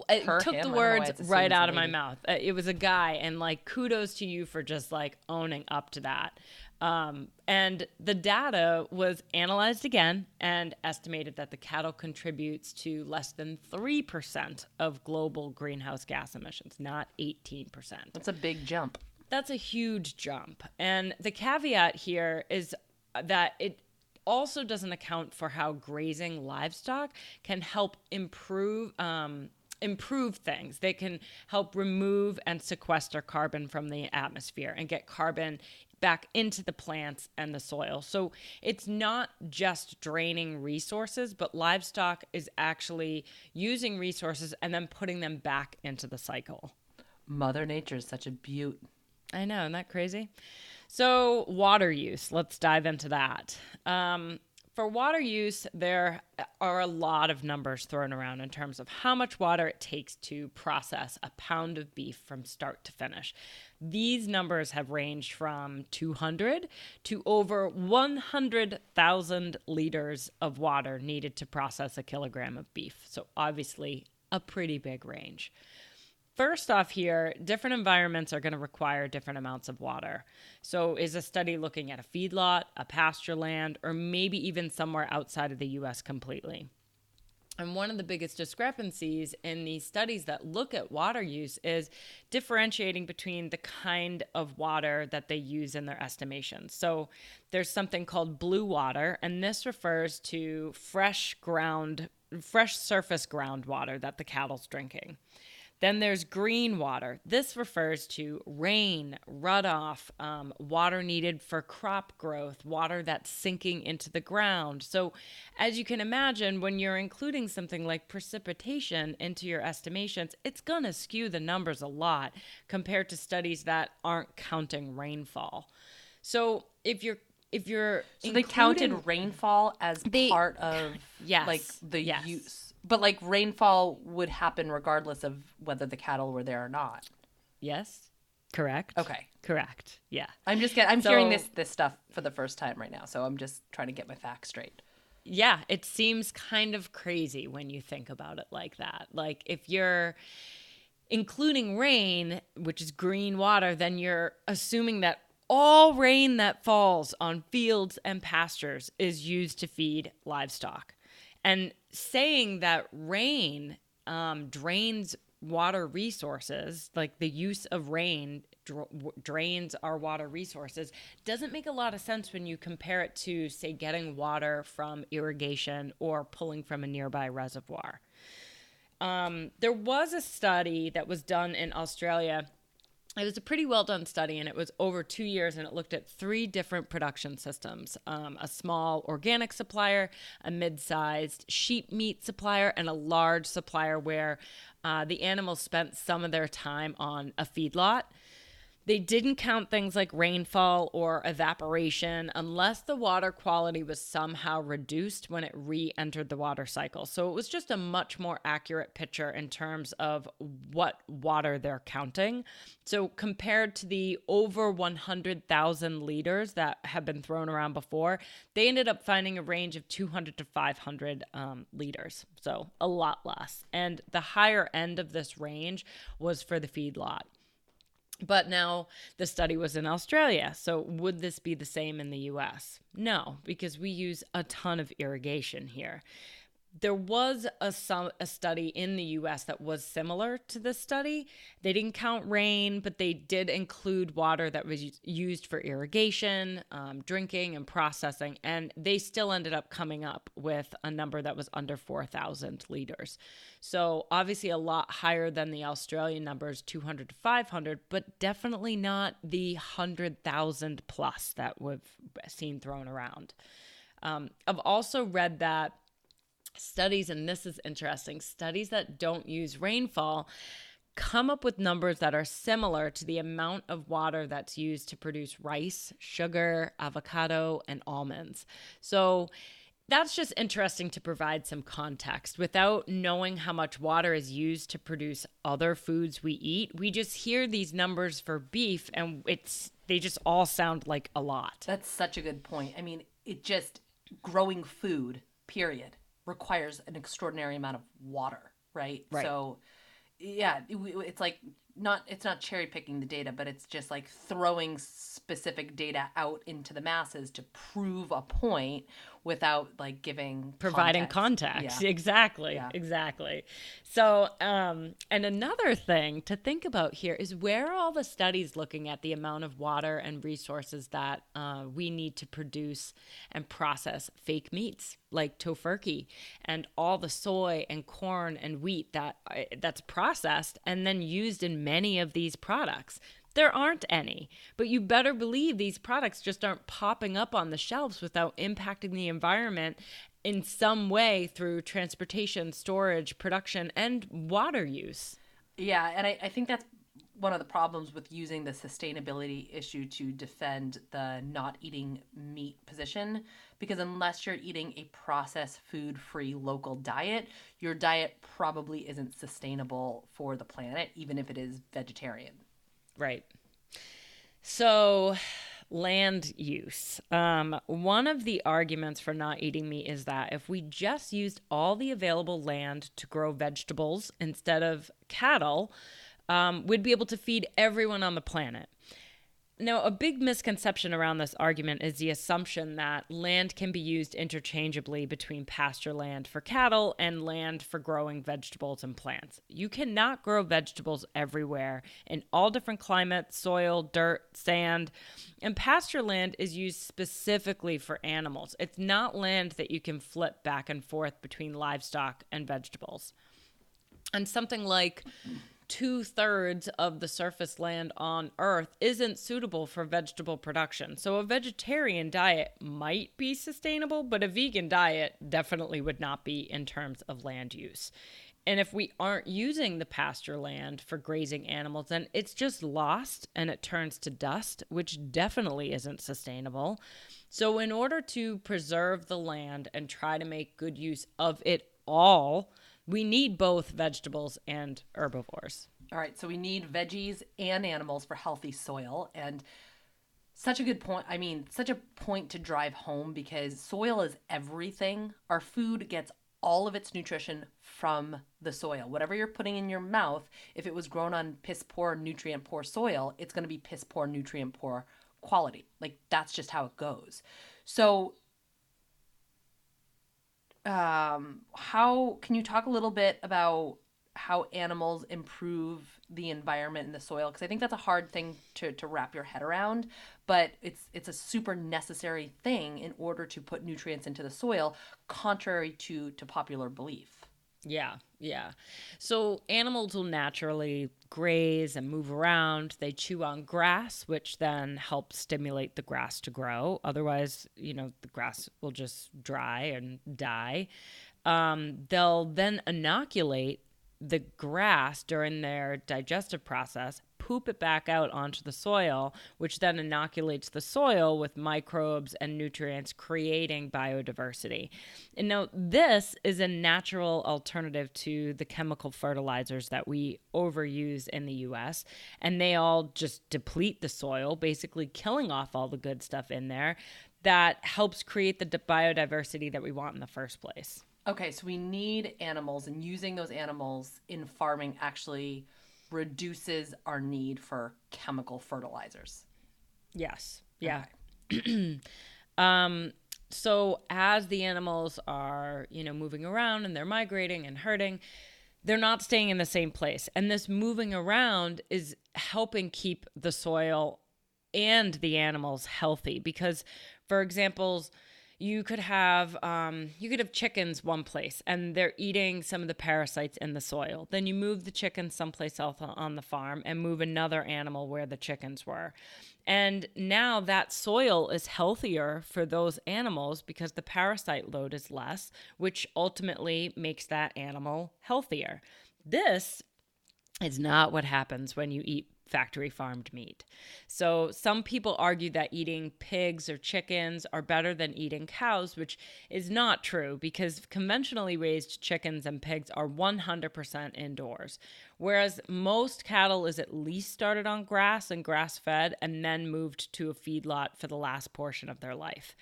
it Her, took him, the words right out of my mouth. Uh, it was a guy, and like kudos to you for just like owning up to that. Um, and the data was analyzed again and estimated that the cattle contributes to less than 3% of global greenhouse gas emissions, not 18%. That's a big jump. That's a huge jump. And the caveat here is that it also doesn't account for how grazing livestock can help improve um, improve things. They can help remove and sequester carbon from the atmosphere and get carbon back into the plants and the soil. So it's not just draining resources, but livestock is actually using resources and then putting them back into the cycle. Mother Nature is such a beaut. I know, isn't that crazy? So, water use, let's dive into that. Um, for water use, there are a lot of numbers thrown around in terms of how much water it takes to process a pound of beef from start to finish. These numbers have ranged from 200 to over 100,000 liters of water needed to process a kilogram of beef. So, obviously, a pretty big range. First off, here, different environments are going to require different amounts of water. So, is a study looking at a feedlot, a pasture land, or maybe even somewhere outside of the US completely? And one of the biggest discrepancies in these studies that look at water use is differentiating between the kind of water that they use in their estimations. So there's something called blue water, and this refers to fresh ground, fresh surface groundwater that the cattle's drinking. Then there's green water. This refers to rain, runoff, um, water needed for crop growth, water that's sinking into the ground. So, as you can imagine, when you're including something like precipitation into your estimations, it's going to skew the numbers a lot compared to studies that aren't counting rainfall. So, if you're if you're so they counted rainfall as they, part of yes, like the yes. use but like rainfall would happen regardless of whether the cattle were there or not. Yes. Correct. Okay. Correct. Yeah. I'm just getting I'm so, hearing this this stuff for the first time right now, so I'm just trying to get my facts straight. Yeah, it seems kind of crazy when you think about it like that. Like if you're including rain, which is green water, then you're assuming that all rain that falls on fields and pastures is used to feed livestock. And saying that rain um, drains water resources, like the use of rain dr- drains our water resources, doesn't make a lot of sense when you compare it to, say, getting water from irrigation or pulling from a nearby reservoir. Um, there was a study that was done in Australia it was a pretty well done study and it was over two years and it looked at three different production systems um, a small organic supplier a mid-sized sheep meat supplier and a large supplier where uh, the animals spent some of their time on a feedlot they didn't count things like rainfall or evaporation unless the water quality was somehow reduced when it re entered the water cycle. So it was just a much more accurate picture in terms of what water they're counting. So compared to the over 100,000 liters that have been thrown around before, they ended up finding a range of 200 to 500 um, liters. So a lot less. And the higher end of this range was for the feedlot. But now the study was in Australia. So would this be the same in the US? No, because we use a ton of irrigation here there was a, a study in the US that was similar to this study. They didn't count rain, but they did include water that was used for irrigation, um, drinking, and processing. And they still ended up coming up with a number that was under 4,000 liters. So, obviously, a lot higher than the Australian numbers 200 to 500, but definitely not the 100,000 plus that we've seen thrown around. Um, I've also read that studies, and this is interesting studies that don't use rainfall come up with numbers that are similar to the amount of water that's used to produce rice, sugar, avocado, and almonds. So that's just interesting to provide some context. Without knowing how much water is used to produce other foods we eat, we just hear these numbers for beef and it's they just all sound like a lot. That's such a good point. I mean, it just growing food, period requires an extraordinary amount of water, right? Right. So, yeah, it, it's like not it's not cherry picking the data, but it's just like throwing specific data out into the masses to prove a point without like giving providing context. context. Yeah. Exactly. Yeah. Exactly. So, um, and another thing to think about here is where are all the studies looking at the amount of water and resources that uh, we need to produce and process fake meats like Tofurky and all the soy and corn and wheat that uh, that's processed and then used in many of these products. There aren't any, but you better believe these products just aren't popping up on the shelves without impacting the environment in some way through transportation, storage, production, and water use. Yeah, and I, I think that's one of the problems with using the sustainability issue to defend the not eating meat position because unless you're eating a processed food free local diet your diet probably isn't sustainable for the planet even if it is vegetarian right so land use um, one of the arguments for not eating meat is that if we just used all the available land to grow vegetables instead of cattle um, we'd be able to feed everyone on the planet. Now, a big misconception around this argument is the assumption that land can be used interchangeably between pasture land for cattle and land for growing vegetables and plants. You cannot grow vegetables everywhere in all different climates, soil, dirt, sand, and pasture land is used specifically for animals. It's not land that you can flip back and forth between livestock and vegetables. And something like two thirds of the surface land on Earth isn't suitable for vegetable production. So a vegetarian diet might be sustainable, but a vegan diet definitely would not be in terms of land use. And if we aren't using the pasture land for grazing animals, then it's just lost and it turns to dust, which definitely isn't sustainable. So, in order to preserve the land and try to make good use of it all, we need both vegetables and herbivores. All right, so we need veggies and animals for healthy soil. And such a good point. I mean, such a point to drive home because soil is everything. Our food gets all of its nutrition from the soil. Whatever you're putting in your mouth, if it was grown on piss poor, nutrient poor soil, it's going to be piss poor, nutrient poor quality. Like that's just how it goes. So um, how can you talk a little bit about how animals improve the environment and the soil? Because i think that's a hard thing to, to wrap your head around but it's it's a super necessary thing in order to put nutrients into the soil contrary to to popular belief yeah, yeah. So animals will naturally graze and move around. They chew on grass, which then helps stimulate the grass to grow. Otherwise, you know, the grass will just dry and die. Um, they'll then inoculate the grass during their digestive process poop it back out onto the soil, which then inoculates the soil with microbes and nutrients, creating biodiversity. And now, this is a natural alternative to the chemical fertilizers that we overuse in the US, and they all just deplete the soil, basically killing off all the good stuff in there that helps create the biodiversity that we want in the first place. Okay, so we need animals, and using those animals in farming actually reduces our need for chemical fertilizers. Yes. Yeah. Okay. um, so as the animals are, you know, moving around and they're migrating and herding, they're not staying in the same place. And this moving around is helping keep the soil and the animals healthy because for examples you could have um, you could have chickens one place and they're eating some of the parasites in the soil. Then you move the chickens someplace else on the farm and move another animal where the chickens were. And now that soil is healthier for those animals because the parasite load is less which ultimately makes that animal healthier. This is not what happens when you eat factory farmed meat. So some people argue that eating pigs or chickens are better than eating cows, which is not true because conventionally raised chickens and pigs are 100% indoors. Whereas most cattle is at least started on grass and grass fed and then moved to a feedlot for the last portion of their life.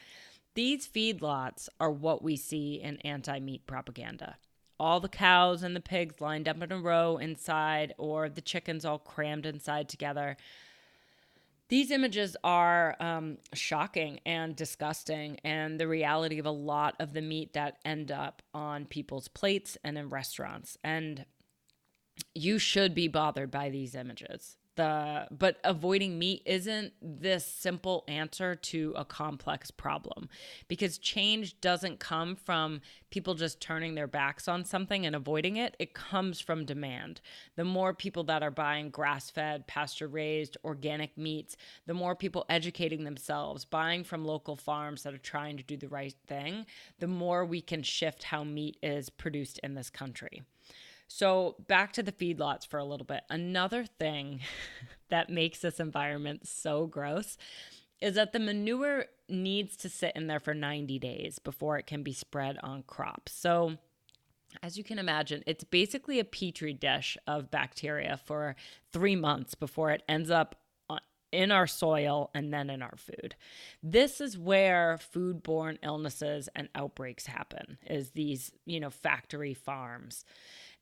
These feedlots are what we see in anti meat propaganda all the cows and the pigs lined up in a row inside, or the chickens all crammed inside together. These images are um, shocking and disgusting, and the reality of a lot of the meat that end up on people's plates and in restaurants. And you should be bothered by these images the but avoiding meat isn't this simple answer to a complex problem because change doesn't come from people just turning their backs on something and avoiding it. It comes from demand. The more people that are buying grass-fed pasture raised organic meats the more people educating themselves buying from local farms that are trying to do the right thing the more we can shift how meat is produced in this country so, back to the feedlots for a little bit. Another thing that makes this environment so gross is that the manure needs to sit in there for 90 days before it can be spread on crops. So, as you can imagine, it's basically a petri dish of bacteria for three months before it ends up uh, in our soil and then in our food. This is where foodborne illnesses and outbreaks happen is these, you know, factory farms.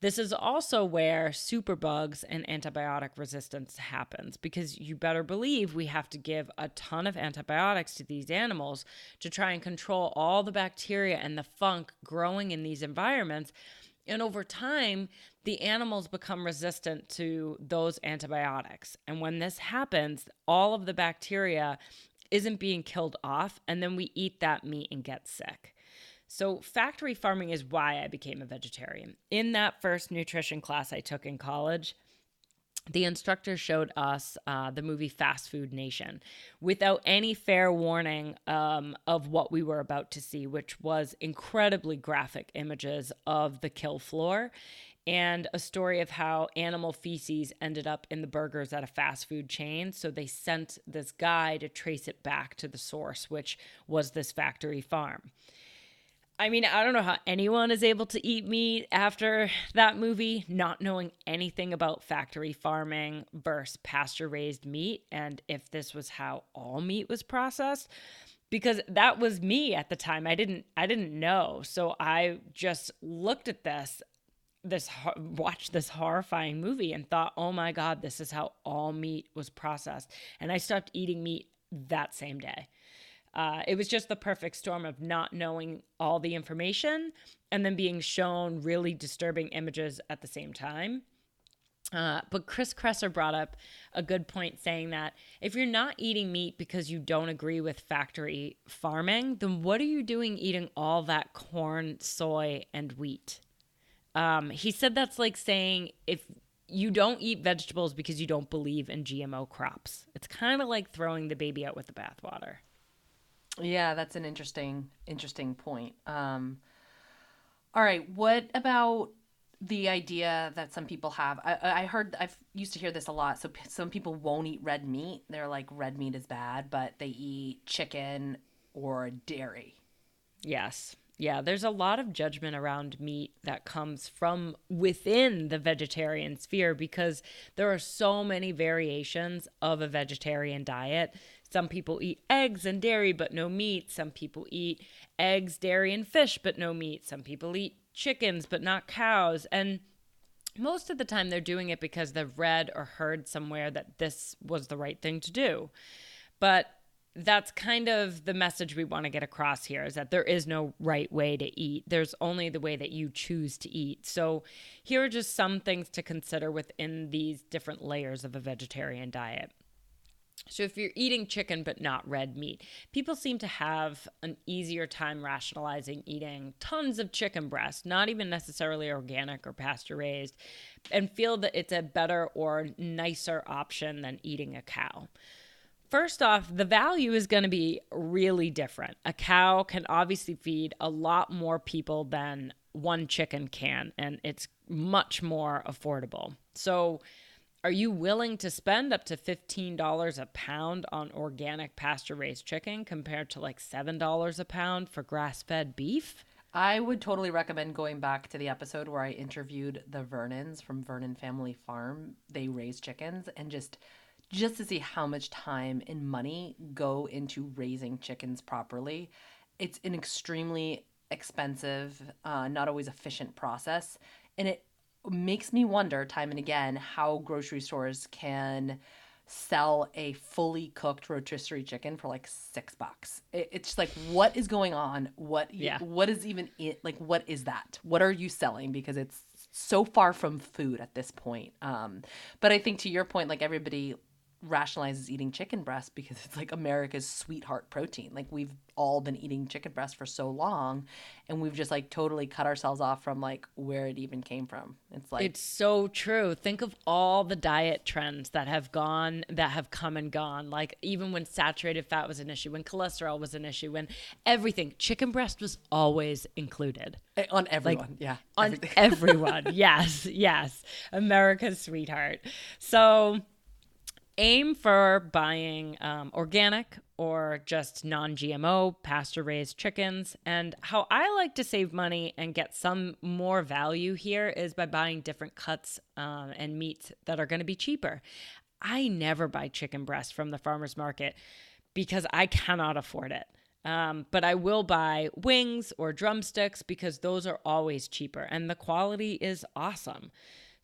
This is also where superbugs and antibiotic resistance happens because you better believe we have to give a ton of antibiotics to these animals to try and control all the bacteria and the funk growing in these environments. And over time, the animals become resistant to those antibiotics. And when this happens, all of the bacteria isn't being killed off, and then we eat that meat and get sick. So, factory farming is why I became a vegetarian. In that first nutrition class I took in college, the instructor showed us uh, the movie Fast Food Nation without any fair warning um, of what we were about to see, which was incredibly graphic images of the kill floor and a story of how animal feces ended up in the burgers at a fast food chain. So they sent this guy to trace it back to the source, which was this factory farm. I mean, I don't know how anyone is able to eat meat after that movie, not knowing anything about factory farming versus pasture raised meat, and if this was how all meat was processed. Because that was me at the time. I didn't I didn't know. So I just looked at this this watched this horrifying movie and thought, "Oh my god, this is how all meat was processed." And I stopped eating meat that same day. Uh, it was just the perfect storm of not knowing all the information and then being shown really disturbing images at the same time. Uh, but Chris Kresser brought up a good point saying that if you're not eating meat because you don't agree with factory farming, then what are you doing eating all that corn, soy, and wheat? Um, he said that's like saying if you don't eat vegetables because you don't believe in GMO crops. It's kind of like throwing the baby out with the bathwater. Yeah, that's an interesting interesting point. Um, all right, what about the idea that some people have? I, I heard I've used to hear this a lot. So some people won't eat red meat. They're like red meat is bad, but they eat chicken or dairy. Yes. Yeah, there's a lot of judgment around meat that comes from within the vegetarian sphere because there are so many variations of a vegetarian diet. Some people eat eggs and dairy but no meat. Some people eat eggs, dairy, and fish but no meat. Some people eat chickens but not cows. And most of the time they're doing it because they've read or heard somewhere that this was the right thing to do. But that's kind of the message we want to get across here is that there is no right way to eat. There's only the way that you choose to eat. So, here are just some things to consider within these different layers of a vegetarian diet. So, if you're eating chicken but not red meat, people seem to have an easier time rationalizing eating tons of chicken breast, not even necessarily organic or pasture raised, and feel that it's a better or nicer option than eating a cow. First off, the value is going to be really different. A cow can obviously feed a lot more people than one chicken can, and it's much more affordable. So, are you willing to spend up to $15 a pound on organic pasture raised chicken compared to like $7 a pound for grass fed beef? I would totally recommend going back to the episode where I interviewed the Vernons from Vernon Family Farm. They raise chickens and just just to see how much time and money go into raising chickens properly. It's an extremely expensive, uh, not always efficient process, and it makes me wonder time and again how grocery stores can sell a fully cooked rotisserie chicken for like six bucks. It's just like, what is going on? What, yeah. what is even it? Like, what is that? What are you selling? Because it's so far from food at this point. Um, but I think to your point, like everybody rationalizes eating chicken breast because it's like America's sweetheart protein. Like we've all been eating chicken breast for so long and we've just like totally cut ourselves off from like where it even came from. It's like It's so true. Think of all the diet trends that have gone that have come and gone. Like even when saturated fat was an issue, when cholesterol was an issue, when everything chicken breast was always included. Eh, on everyone. Like, yeah. On everyone. yes. Yes. America's sweetheart. So aim for buying um, organic or just non GMO, pasture raised chickens. And how I like to save money and get some more value here is by buying different cuts um, and meats that are going to be cheaper. I never buy chicken breast from the farmer's market because I cannot afford it. Um, but I will buy wings or drumsticks because those are always cheaper and the quality is awesome.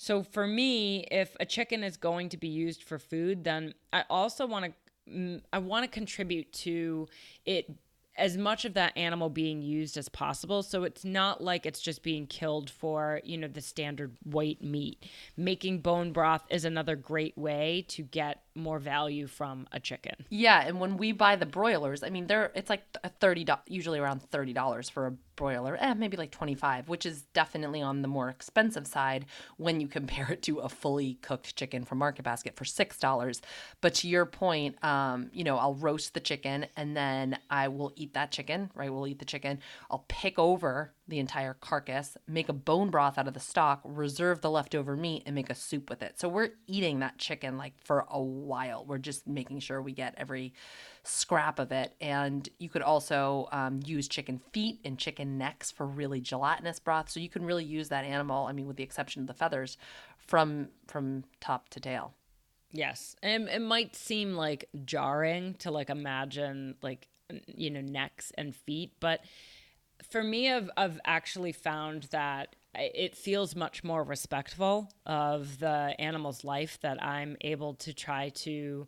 So for me, if a chicken is going to be used for food, then I also want to mm, I want to contribute to it as much of that animal being used as possible. So it's not like it's just being killed for, you know, the standard white meat. Making bone broth is another great way to get more value from a chicken. Yeah, and when we buy the broilers, I mean, they're it's like a thirty usually around thirty dollars for a broiler, eh, maybe like twenty five, which is definitely on the more expensive side when you compare it to a fully cooked chicken from Market Basket for six dollars. But to your point, um, you know, I'll roast the chicken and then I will eat that chicken. Right, we'll eat the chicken. I'll pick over the entire carcass, make a bone broth out of the stock, reserve the leftover meat, and make a soup with it. So we're eating that chicken like for a while. We're just making sure we get every scrap of it. And you could also um, use chicken feet and chicken necks for really gelatinous broth. So you can really use that animal. I mean, with the exception of the feathers, from from top to tail. Yes, and it might seem like jarring to like imagine like you know necks and feet, but for me, I've, I've actually found that it feels much more respectful of the animal's life that I'm able to try to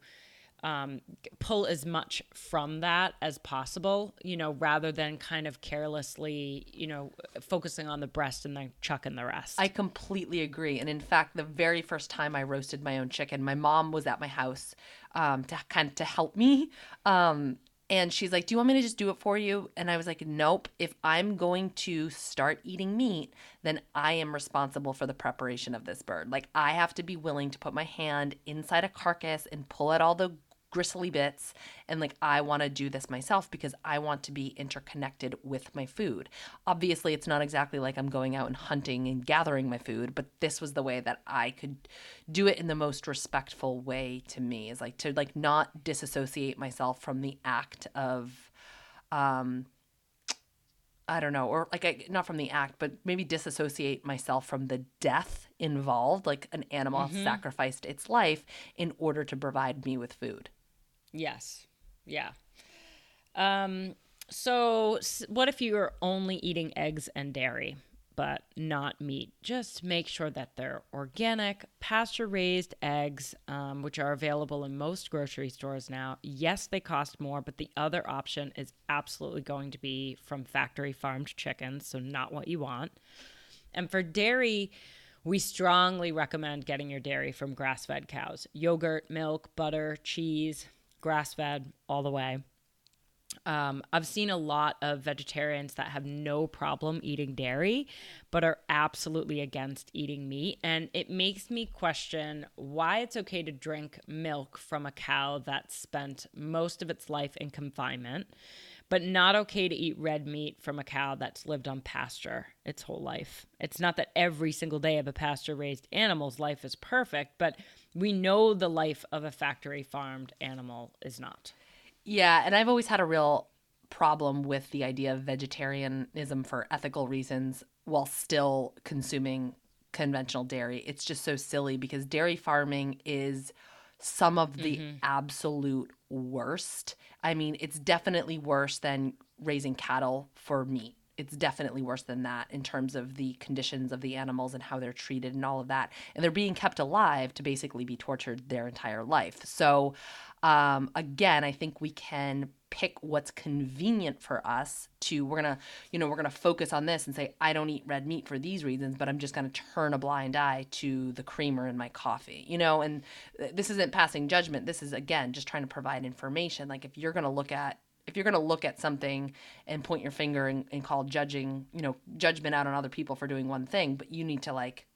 um, pull as much from that as possible, you know, rather than kind of carelessly, you know, focusing on the breast and then chucking the rest. I completely agree. And in fact, the very first time I roasted my own chicken, my mom was at my house um, to kind of to help me. Um, and she's like, Do you want me to just do it for you? And I was like, Nope. If I'm going to start eating meat, then I am responsible for the preparation of this bird. Like, I have to be willing to put my hand inside a carcass and pull out all the gristly bits and like I want to do this myself because I want to be interconnected with my food. Obviously, it's not exactly like I'm going out and hunting and gathering my food, but this was the way that I could do it in the most respectful way to me is like to like not disassociate myself from the act of um I don't know, or like I, not from the act, but maybe disassociate myself from the death involved, like an animal mm-hmm. sacrificed its life in order to provide me with food. Yes. Yeah. Um, so, what if you are only eating eggs and dairy, but not meat? Just make sure that they're organic, pasture raised eggs, um, which are available in most grocery stores now. Yes, they cost more, but the other option is absolutely going to be from factory farmed chickens, so not what you want. And for dairy, we strongly recommend getting your dairy from grass fed cows yogurt, milk, butter, cheese grass fed all the way. Um, I've seen a lot of vegetarians that have no problem eating dairy, but are absolutely against eating meat. And it makes me question why it's okay to drink milk from a cow that spent most of its life in confinement, but not okay to eat red meat from a cow that's lived on pasture its whole life. It's not that every single day of a pasture raised animal's life is perfect, but we know the life of a factory farmed animal is not. Yeah, and I've always had a real problem with the idea of vegetarianism for ethical reasons while still consuming conventional dairy. It's just so silly because dairy farming is some of the mm-hmm. absolute worst. I mean, it's definitely worse than raising cattle for meat it's definitely worse than that in terms of the conditions of the animals and how they're treated and all of that. And they're being kept alive to basically be tortured their entire life. So, um, again, I think we can pick what's convenient for us to we're gonna you know we're gonna focus on this and say i don't eat red meat for these reasons but i'm just gonna turn a blind eye to the creamer in my coffee you know? And this isn't passing judgment. This is again just trying to provide information. Like if you're gonna look at if you're going to look at something and point your finger and, and call judging, you know, judgment out on other people for doing one thing, but you need to like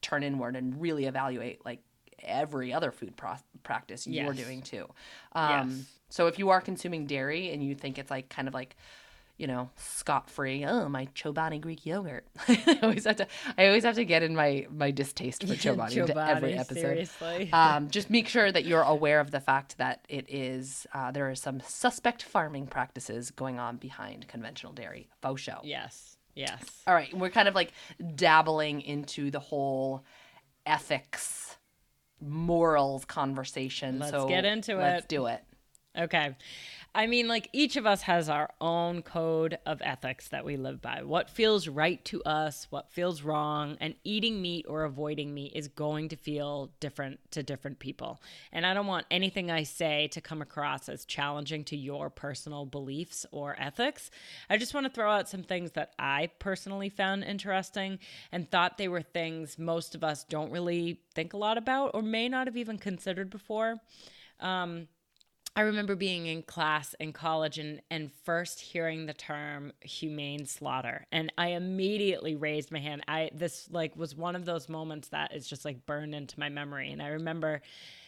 turn inward and really evaluate like every other food pro- practice you're doing too. Um, yes. So if you are consuming dairy and you think it's like kind of like you know, scot free. Oh, my Chobani Greek yogurt. I always have to. I always have to get in my my distaste for Chobani, Chobani into every episode. Um, just make sure that you're aware of the fact that it is uh, there are some suspect farming practices going on behind conventional dairy. Faux show. Yes. Yes. All right, we're kind of like dabbling into the whole ethics, morals conversation. Let's so get into let's it. Let's do it. Okay. I mean, like each of us has our own code of ethics that we live by. What feels right to us, what feels wrong, and eating meat or avoiding meat is going to feel different to different people. And I don't want anything I say to come across as challenging to your personal beliefs or ethics. I just want to throw out some things that I personally found interesting and thought they were things most of us don't really think a lot about or may not have even considered before. Um, I remember being in class in college and, and first hearing the term humane slaughter. And I immediately raised my hand. I this like was one of those moments that is just like burned into my memory. And I remember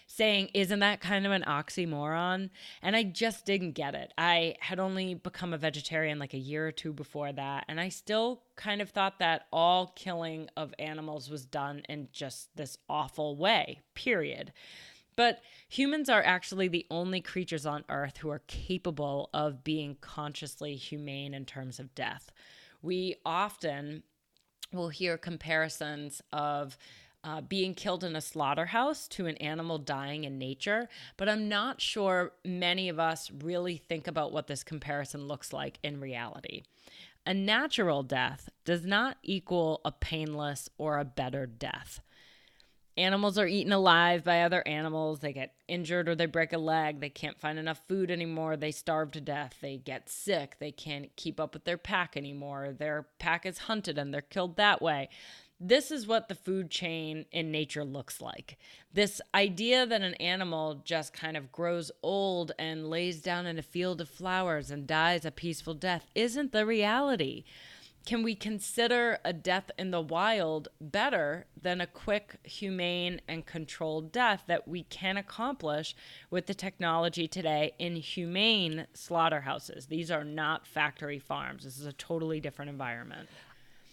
saying, Isn't that kind of an oxymoron? And I just didn't get it. I had only become a vegetarian like a year or two before that. And I still kind of thought that all killing of animals was done in just this awful way, period. But humans are actually the only creatures on Earth who are capable of being consciously humane in terms of death. We often will hear comparisons of uh, being killed in a slaughterhouse to an animal dying in nature, but I'm not sure many of us really think about what this comparison looks like in reality. A natural death does not equal a painless or a better death. Animals are eaten alive by other animals. They get injured or they break a leg. They can't find enough food anymore. They starve to death. They get sick. They can't keep up with their pack anymore. Their pack is hunted and they're killed that way. This is what the food chain in nature looks like. This idea that an animal just kind of grows old and lays down in a field of flowers and dies a peaceful death isn't the reality can we consider a death in the wild better than a quick, humane, and controlled death that we can accomplish with the technology today in humane slaughterhouses? These are not factory farms. This is a totally different environment.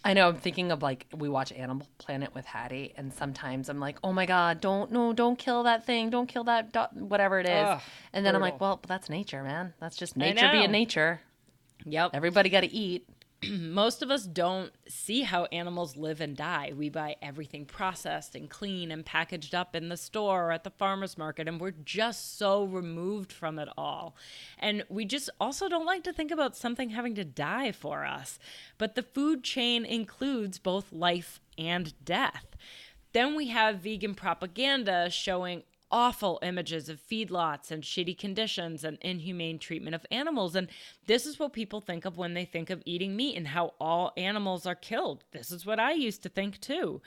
I know. I'm thinking of like we watch Animal Planet with Hattie, and sometimes I'm like, "Oh my God, don't no, don't kill that thing, don't kill that do- whatever it is." Ugh, and then brutal. I'm like, "Well, that's nature, man. That's just nature being nature." Yep. Everybody got to eat. most of us don't see how animals live and die. We buy everything processed and clean and packaged up in the store or at the farmer's market, and we're just so removed from it all. And we just also don't like to think about something having to die for us. But the food chain includes both life and death. Then we have vegan propaganda showing awful images of feedlots and shitty conditions and inhumane treatment of animals. And this is what people think of when they think of eating meat and how all animals are killed. This is what I used to think too.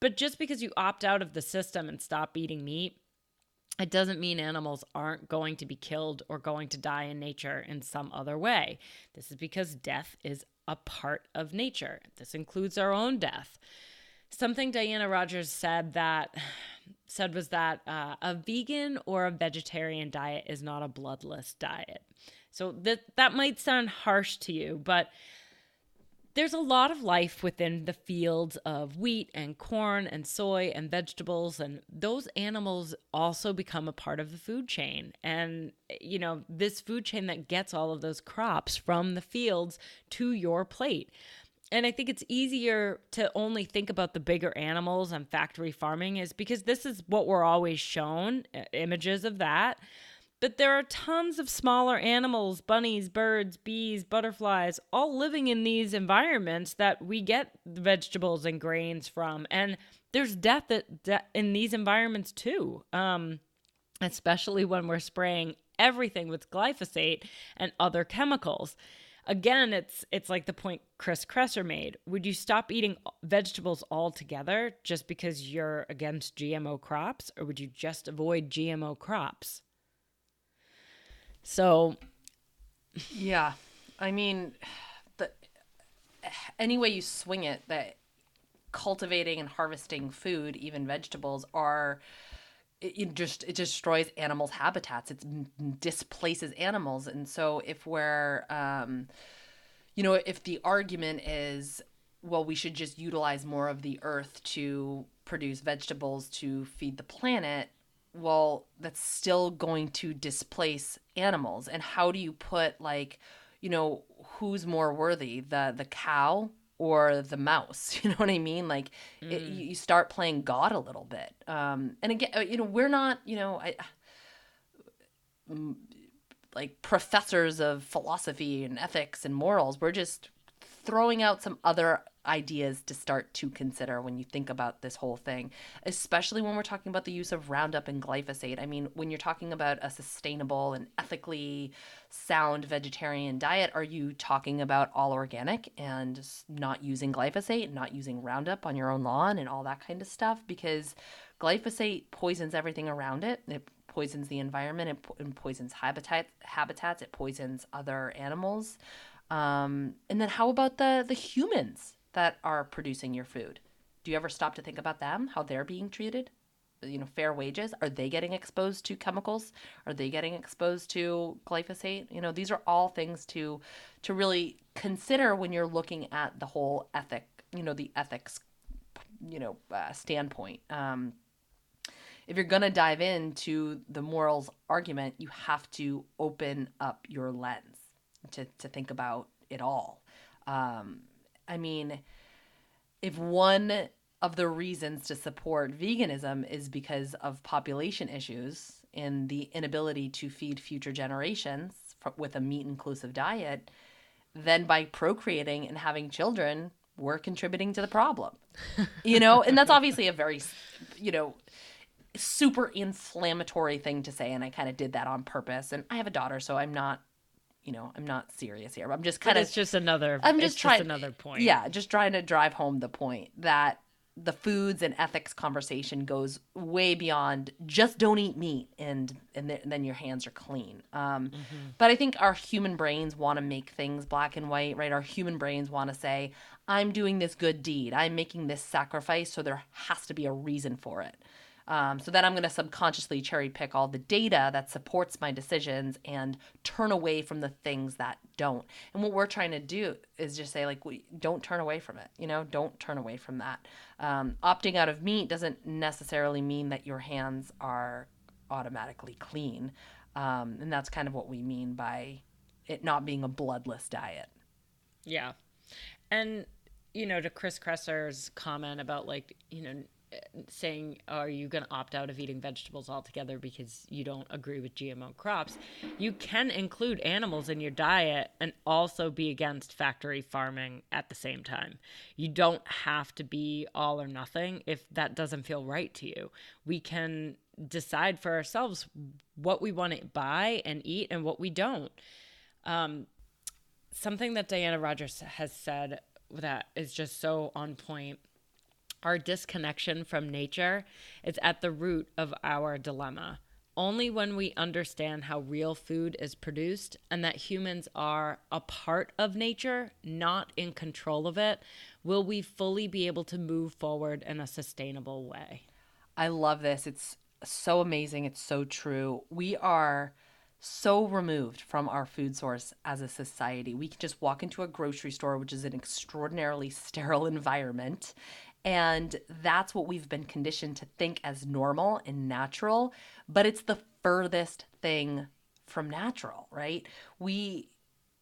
But just because you opt out of the system and stop eating meat, it doesn't mean animals aren't going to be killed or going to die in nature in some other way. This is because death is a part of nature. This includes our own death. Something Diana Rogers said that said was that uh, a vegan or a vegetarian diet is not a bloodless diet. So that that might sound harsh to you, but there's a lot of life within the fields of wheat and corn and soy and vegetables and those animals also become a part of the food chain and you know this food chain that gets all of those crops from the fields to your plate and I think it's easier to only think about the bigger animals and factory farming is because this is what we're always shown images of that. But there are tons of smaller animals, bunnies, birds, bees, butterflies, all living in these environments that we get vegetables and grains from. And there's death in these environments too, um, especially when we're spraying everything with glyphosate and other chemicals again, it's it's like the point Chris Kresser made. Would you stop eating vegetables altogether just because you're against GMO crops, or would you just avoid GMO crops? So, yeah, I mean, the any way you swing it, that cultivating and harvesting food, even vegetables, are it, it just it destroys animals' habitats. It displaces animals, and so if we're, um, you know, if the argument is, well, we should just utilize more of the earth to produce vegetables to feed the planet. Well, that's still going to displace animals. And how do you put like, you know, who's more worthy, the the cow or the mouse you know what i mean like mm. it, you start playing god a little bit um and again uh, you know we're not you know i like professors of philosophy and ethics and morals. We're just throwing out some other ideas to start to consider when you think about this whole thing, especially when we're talking about the use of Roundup and glyphosate. I mean, when you're talking about a sustainable and ethically sound vegetarian diet, are you talking about all organic and not using glyphosate, and not using Roundup on your own lawn and all that kind of stuff? Because glyphosate poisons everything around it. It poisons the environment, it, po- poisons habitat, habitats, it poisons other animals. Um, and then how about the the humans that are producing your food? Do you ever stop to think about them, how they're being treated? You know, fair wages. Are they getting exposed to chemicals? Are they getting exposed to glyphosate? You know, these are all things to to really consider when you're looking at the whole ethic. You know, the ethics. You know, uh, standpoint. Um, if you're going to dive into the morals argument, you have to open up your lens to, to think about it all. Um, I mean, if one of the reasons to support veganism is because of population issues and the inability to feed future generations with a meat inclusive diet, then by procreating and having children, we're contributing to the problem. you know, and that's obviously a very, you know, super inflammatory thing to say and I kind of did that on purpose and I have a daughter so I'm not you know, I'm not serious here. I'm just kind but of it's just another I'm just trying just another point. Yeah, just trying to drive home the point that the foods and ethics conversation goes way beyond just don't eat meat and and, th- and then your hands are clean. Um, mm-hmm. But I think our human brains want to make things black and white, right? Our human brains want to say, "I'm doing this good deed. I'm making this sacrifice, so there has to be a reason for it." Um, so then I'm going to subconsciously cherry pick all the data that supports my decisions and turn away from the things that don't. And what we're trying to do is just say, like, we don't turn away from it. You know, don't turn away from that. Um, opting out of meat doesn't necessarily mean that your hands are automatically clean. Um, and that's kind of what we mean by it not being a bloodless diet. Yeah. And, you know, to Chris Kresser's comment about, like, you know, saying, Are you going to opt out of eating vegetables altogether because you don't agree with GMO crops? You can include animals in your diet and also be against factory farming at the same time. You don't have to be all or nothing if that doesn't feel right to you. We can decide for ourselves what we want to buy and eat and what we don't. Um, something that Diana Rogers has said that is just so on point our disconnection from nature is at the root of our dilemma. Only when we understand how real food is produced and that humans are a part of nature, not in control of it, will we fully be able to move forward in a sustainable way. I love this. It's so amazing. It's so true. We are so removed from our food source as a society. We can just walk into a grocery store, which is an extraordinarily sterile environment, and that's what we've been conditioned to think as normal and natural, but it's the furthest thing from natural, right? We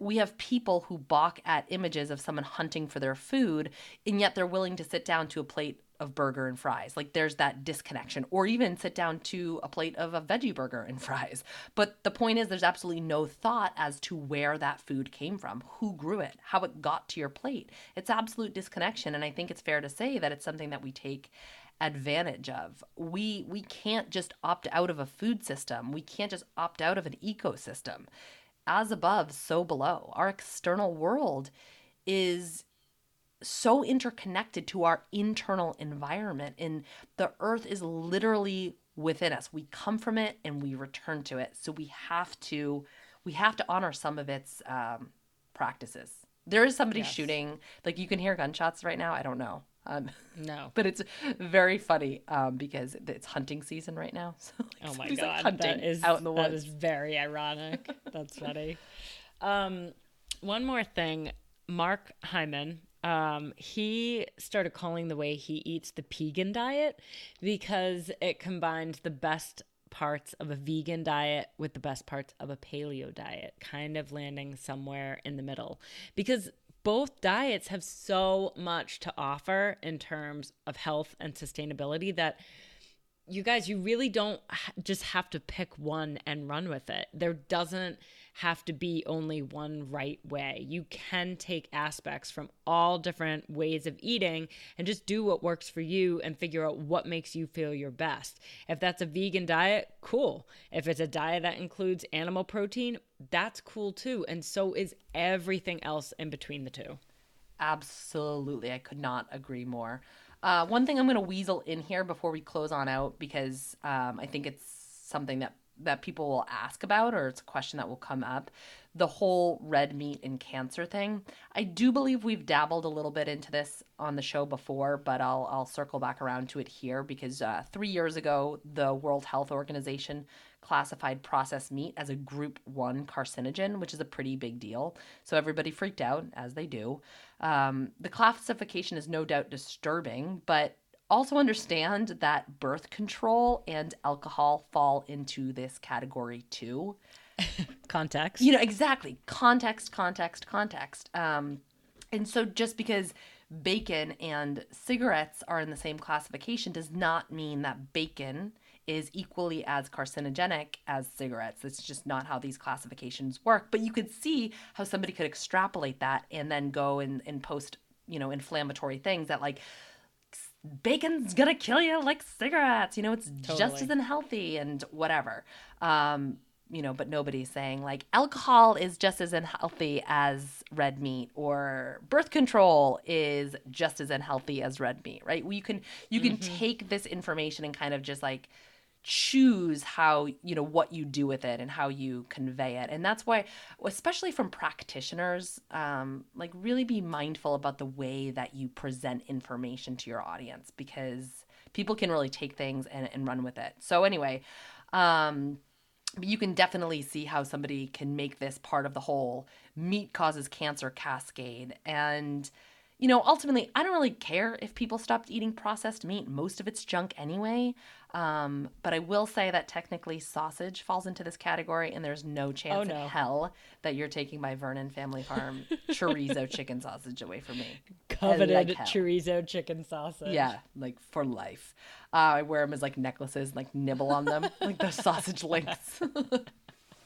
we have people who balk at images of someone hunting for their food, and yet they're willing to sit down to a plate of burger and fries. Like there's that disconnection, or even sit down to a plate of a veggie burger and fries. But the point is, there's absolutely no thought as to where that food came from, who grew it, how it got to your plate. It's absolute disconnection. And I think it's fair to say that it's something that we take advantage of. We we can't just opt out of a food system. We can't just opt out of an ecosystem. As above, so below. Our external world is so interconnected to our internal environment and the earth is literally within us. We come from it and we return to it. So we have to we have to honor some of its um, practices. There is somebody yes. shooting like you can hear gunshots right now. I don't know. Um, no. but it's very funny um, because it's hunting season right now. So like, oh my god like hunting that is out in the woods. that is very ironic. That's funny. Um, one more thing. Mark hyman um, he started calling the way he eats the pegan diet because it combined the best parts of a vegan diet with the best parts of a paleo diet, kind of landing somewhere in the middle. Because both diets have so much to offer in terms of health and sustainability that you guys, you really don't just have to pick one and run with it. There doesn't have to be only one right way. You can take aspects from all different ways of eating and just do what works for you and figure out what makes you feel your best. If that's a vegan diet, cool. If it's a diet that includes animal protein, that's cool too. And so is everything else in between the two. Absolutely. I could not agree more. Uh, one thing I'm going to weasel in here before we close on out because um, I think it's something that that people will ask about or it's a question that will come up the whole red meat and cancer thing i do believe we've dabbled a little bit into this on the show before but i'll, I'll circle back around to it here because uh, three years ago the world health organization classified processed meat as a group one carcinogen which is a pretty big deal. So everybody freaked out as they do. Um, the classification is no doubt disturbing but also understand that birth control and alcohol fall into this category too. context. You know, exactly. Context, context, context. Um, and so just because bacon and cigarettes are in the same classification does not mean that bacon is equally as carcinogenic as cigarettes. It's just not how these classifications work. But you could see how somebody could extrapolate that and then go and, and post, you know, inflammatory things that like bacon's gonna kill you like cigarettes. You know, it's totally. just as unhealthy and whatever. Um, you know, but nobody's saying like alcohol is just as unhealthy as red meat or birth control is just as unhealthy as red meat, right? Well, you can you can mm-hmm. take this information and kind of just like choose how you know what you do with it and how you convey it. And that's why especially from practitioners um, like really be mindful about the way that you present information to your audience because people can really take things and, and run with it. So anyway um, you can definitely see how somebody can make this part of the whole meat causes cancer cascade. And you know, ultimately, I don't really care if people stopped eating processed meat. Most of it's junk anyway. Um, but I will say that technically sausage falls into this category, and there's no chance oh, no. in hell that you're taking my Vernon Family Farm chorizo chicken sausage away from me. Coveted like chorizo chicken sausage. Yeah, like for life. Uh, I wear them as like necklaces, like nibble on them, like the sausage links.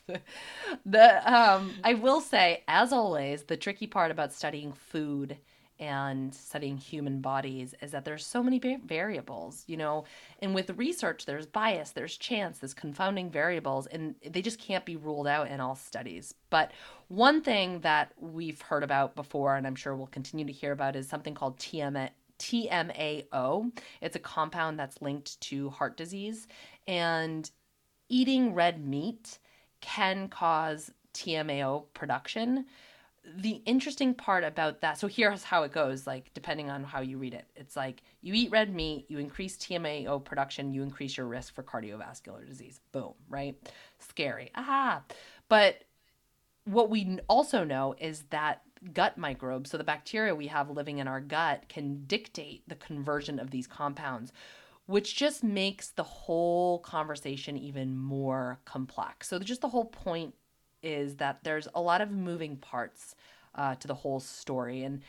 the um, I will say, as always, the tricky part about studying food and studying human bodies is that there's so many variables, you know, and with research, there's bias, there's chance, there's confounding variables, and they just can't be ruled out in all studies. But one thing that we've heard about before, and I'm sure we'll continue to hear about, is something called TMA. TMAO. It's a compound that's linked to heart disease, and eating red meat can cause TMAO production the interesting part about that so here's how it goes like depending on how you read it. It's like you eat red meat you increase tmao production you increase your risk for cardiovascular disease. Boom right? Scary. Aha. But what we also know is that gut microbes so the bacteria we have living in our gut can dictate the conversion of these compounds which just makes the whole conversation even more complex. So just the whole point is that there's a lot of moving parts uh, to the whole story. And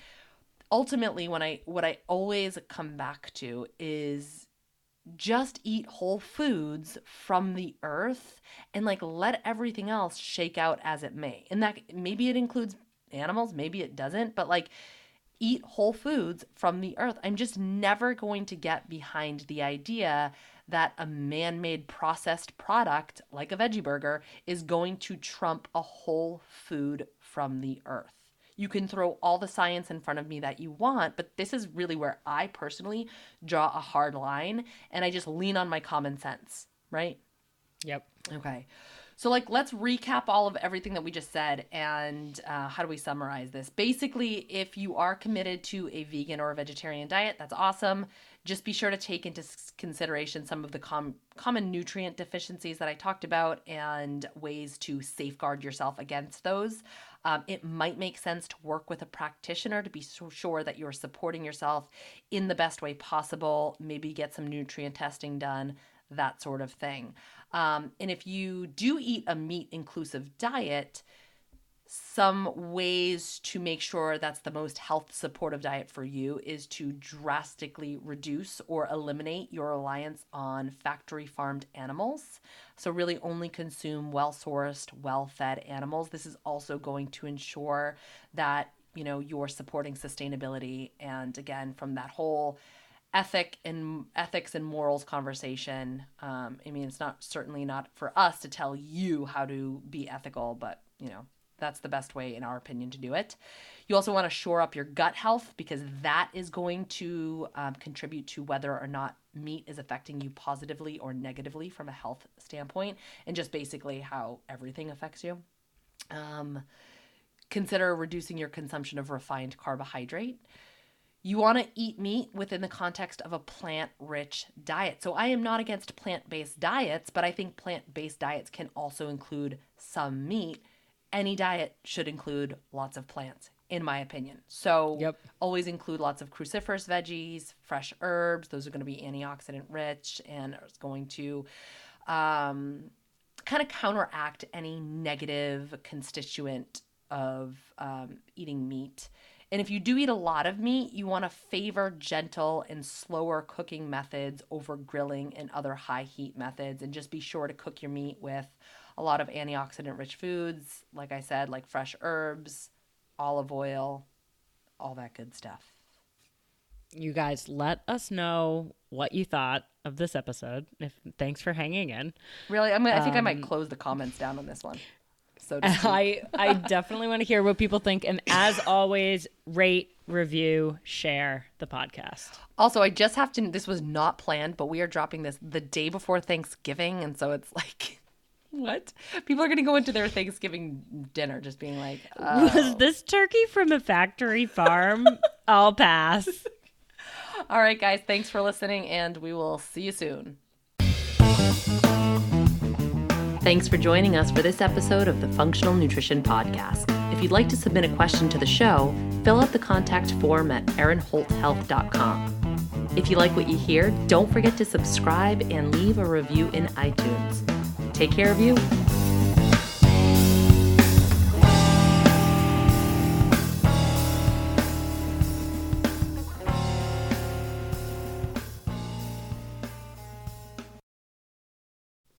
ultimately when i what i always come back to is just eat whole foods from the earth and like let everything else shake out as it may. And that maybe it includes animals maybe it doesn't but like eat whole foods from the earth. I'm just never going to get behind the idea that a man made processed product like a veggie burger is going to trump a whole food from the earth. You can throw all the science in front of me that you want, but this is really where I personally draw a hard line and I just lean on my common sense, right? Yep. Okay. So, like, let's recap all of everything that we just said and uh, how do we summarize this? Basically, if you are committed to a vegan or a vegetarian diet, that's awesome. Just be sure to take into consideration some of the com- common nutrient deficiencies that I talked about and ways to safeguard yourself against those. Um, it might make sense to work with a practitioner to be so sure that you're supporting yourself in the best way possible. Maybe get some nutrient testing done, that sort of thing. Um, and if you do eat a meat inclusive diet, some ways to make sure that's the most health supportive diet for you is to drastically reduce or eliminate your reliance on factory farmed animals. So, really only consume well sourced, well fed animals. This is also going to ensure that you know you're supporting sustainability and again from that whole ethic and ethics and morals conversation um, i mean it's not certainly not for us to tell you how to be ethical but you know that's the best way in our opinion to do it you also want to shore up your gut health because that is going to um, contribute to whether or not meat is affecting you positively or negatively from a health standpoint and just basically how everything affects you um, consider reducing your consumption of refined carbohydrate. You want to eat meat within the context of a plant rich diet. So, I am not against plant based diets, but I think plant based diets can also include some meat. Any diet should include lots of plants, in my opinion. So, Yep. always include lots of cruciferous veggies, fresh herbs. Those are going to be antioxidant rich and it's going to um, kind of counteract any negative constituent of um, eating meat. And if you do eat a lot of meat, you want to favor gentle and slower cooking methods over grilling and other high heat methods. And just be sure to cook your meat with a lot of antioxidant rich foods, like I said, like fresh herbs, olive oil, all that good stuff. You guys let us know what you thought of this episode. If thanks for hanging in. Really, I'm gonna, I think I might um, close the comments down on this one. So. I I definitely want to hear what people think and as always rate, review, share the podcast. Also, I just have to. This was not planned, but we are dropping this the day before Thanksgiving, and so it's like, what? People are going to go into their Thanksgiving dinner just being like, oh. Was this turkey from a factory farm? I'll pass. "All right, guys, thanks for listening, and we will see you soon." Thanks for joining us for this episode of the Functional Nutrition Podcast. If you'd like to submit a question to the show, fill out the contact form at erinholthealth.com. If you like what you hear, don't forget to subscribe and leave a review in iTunes take care of you.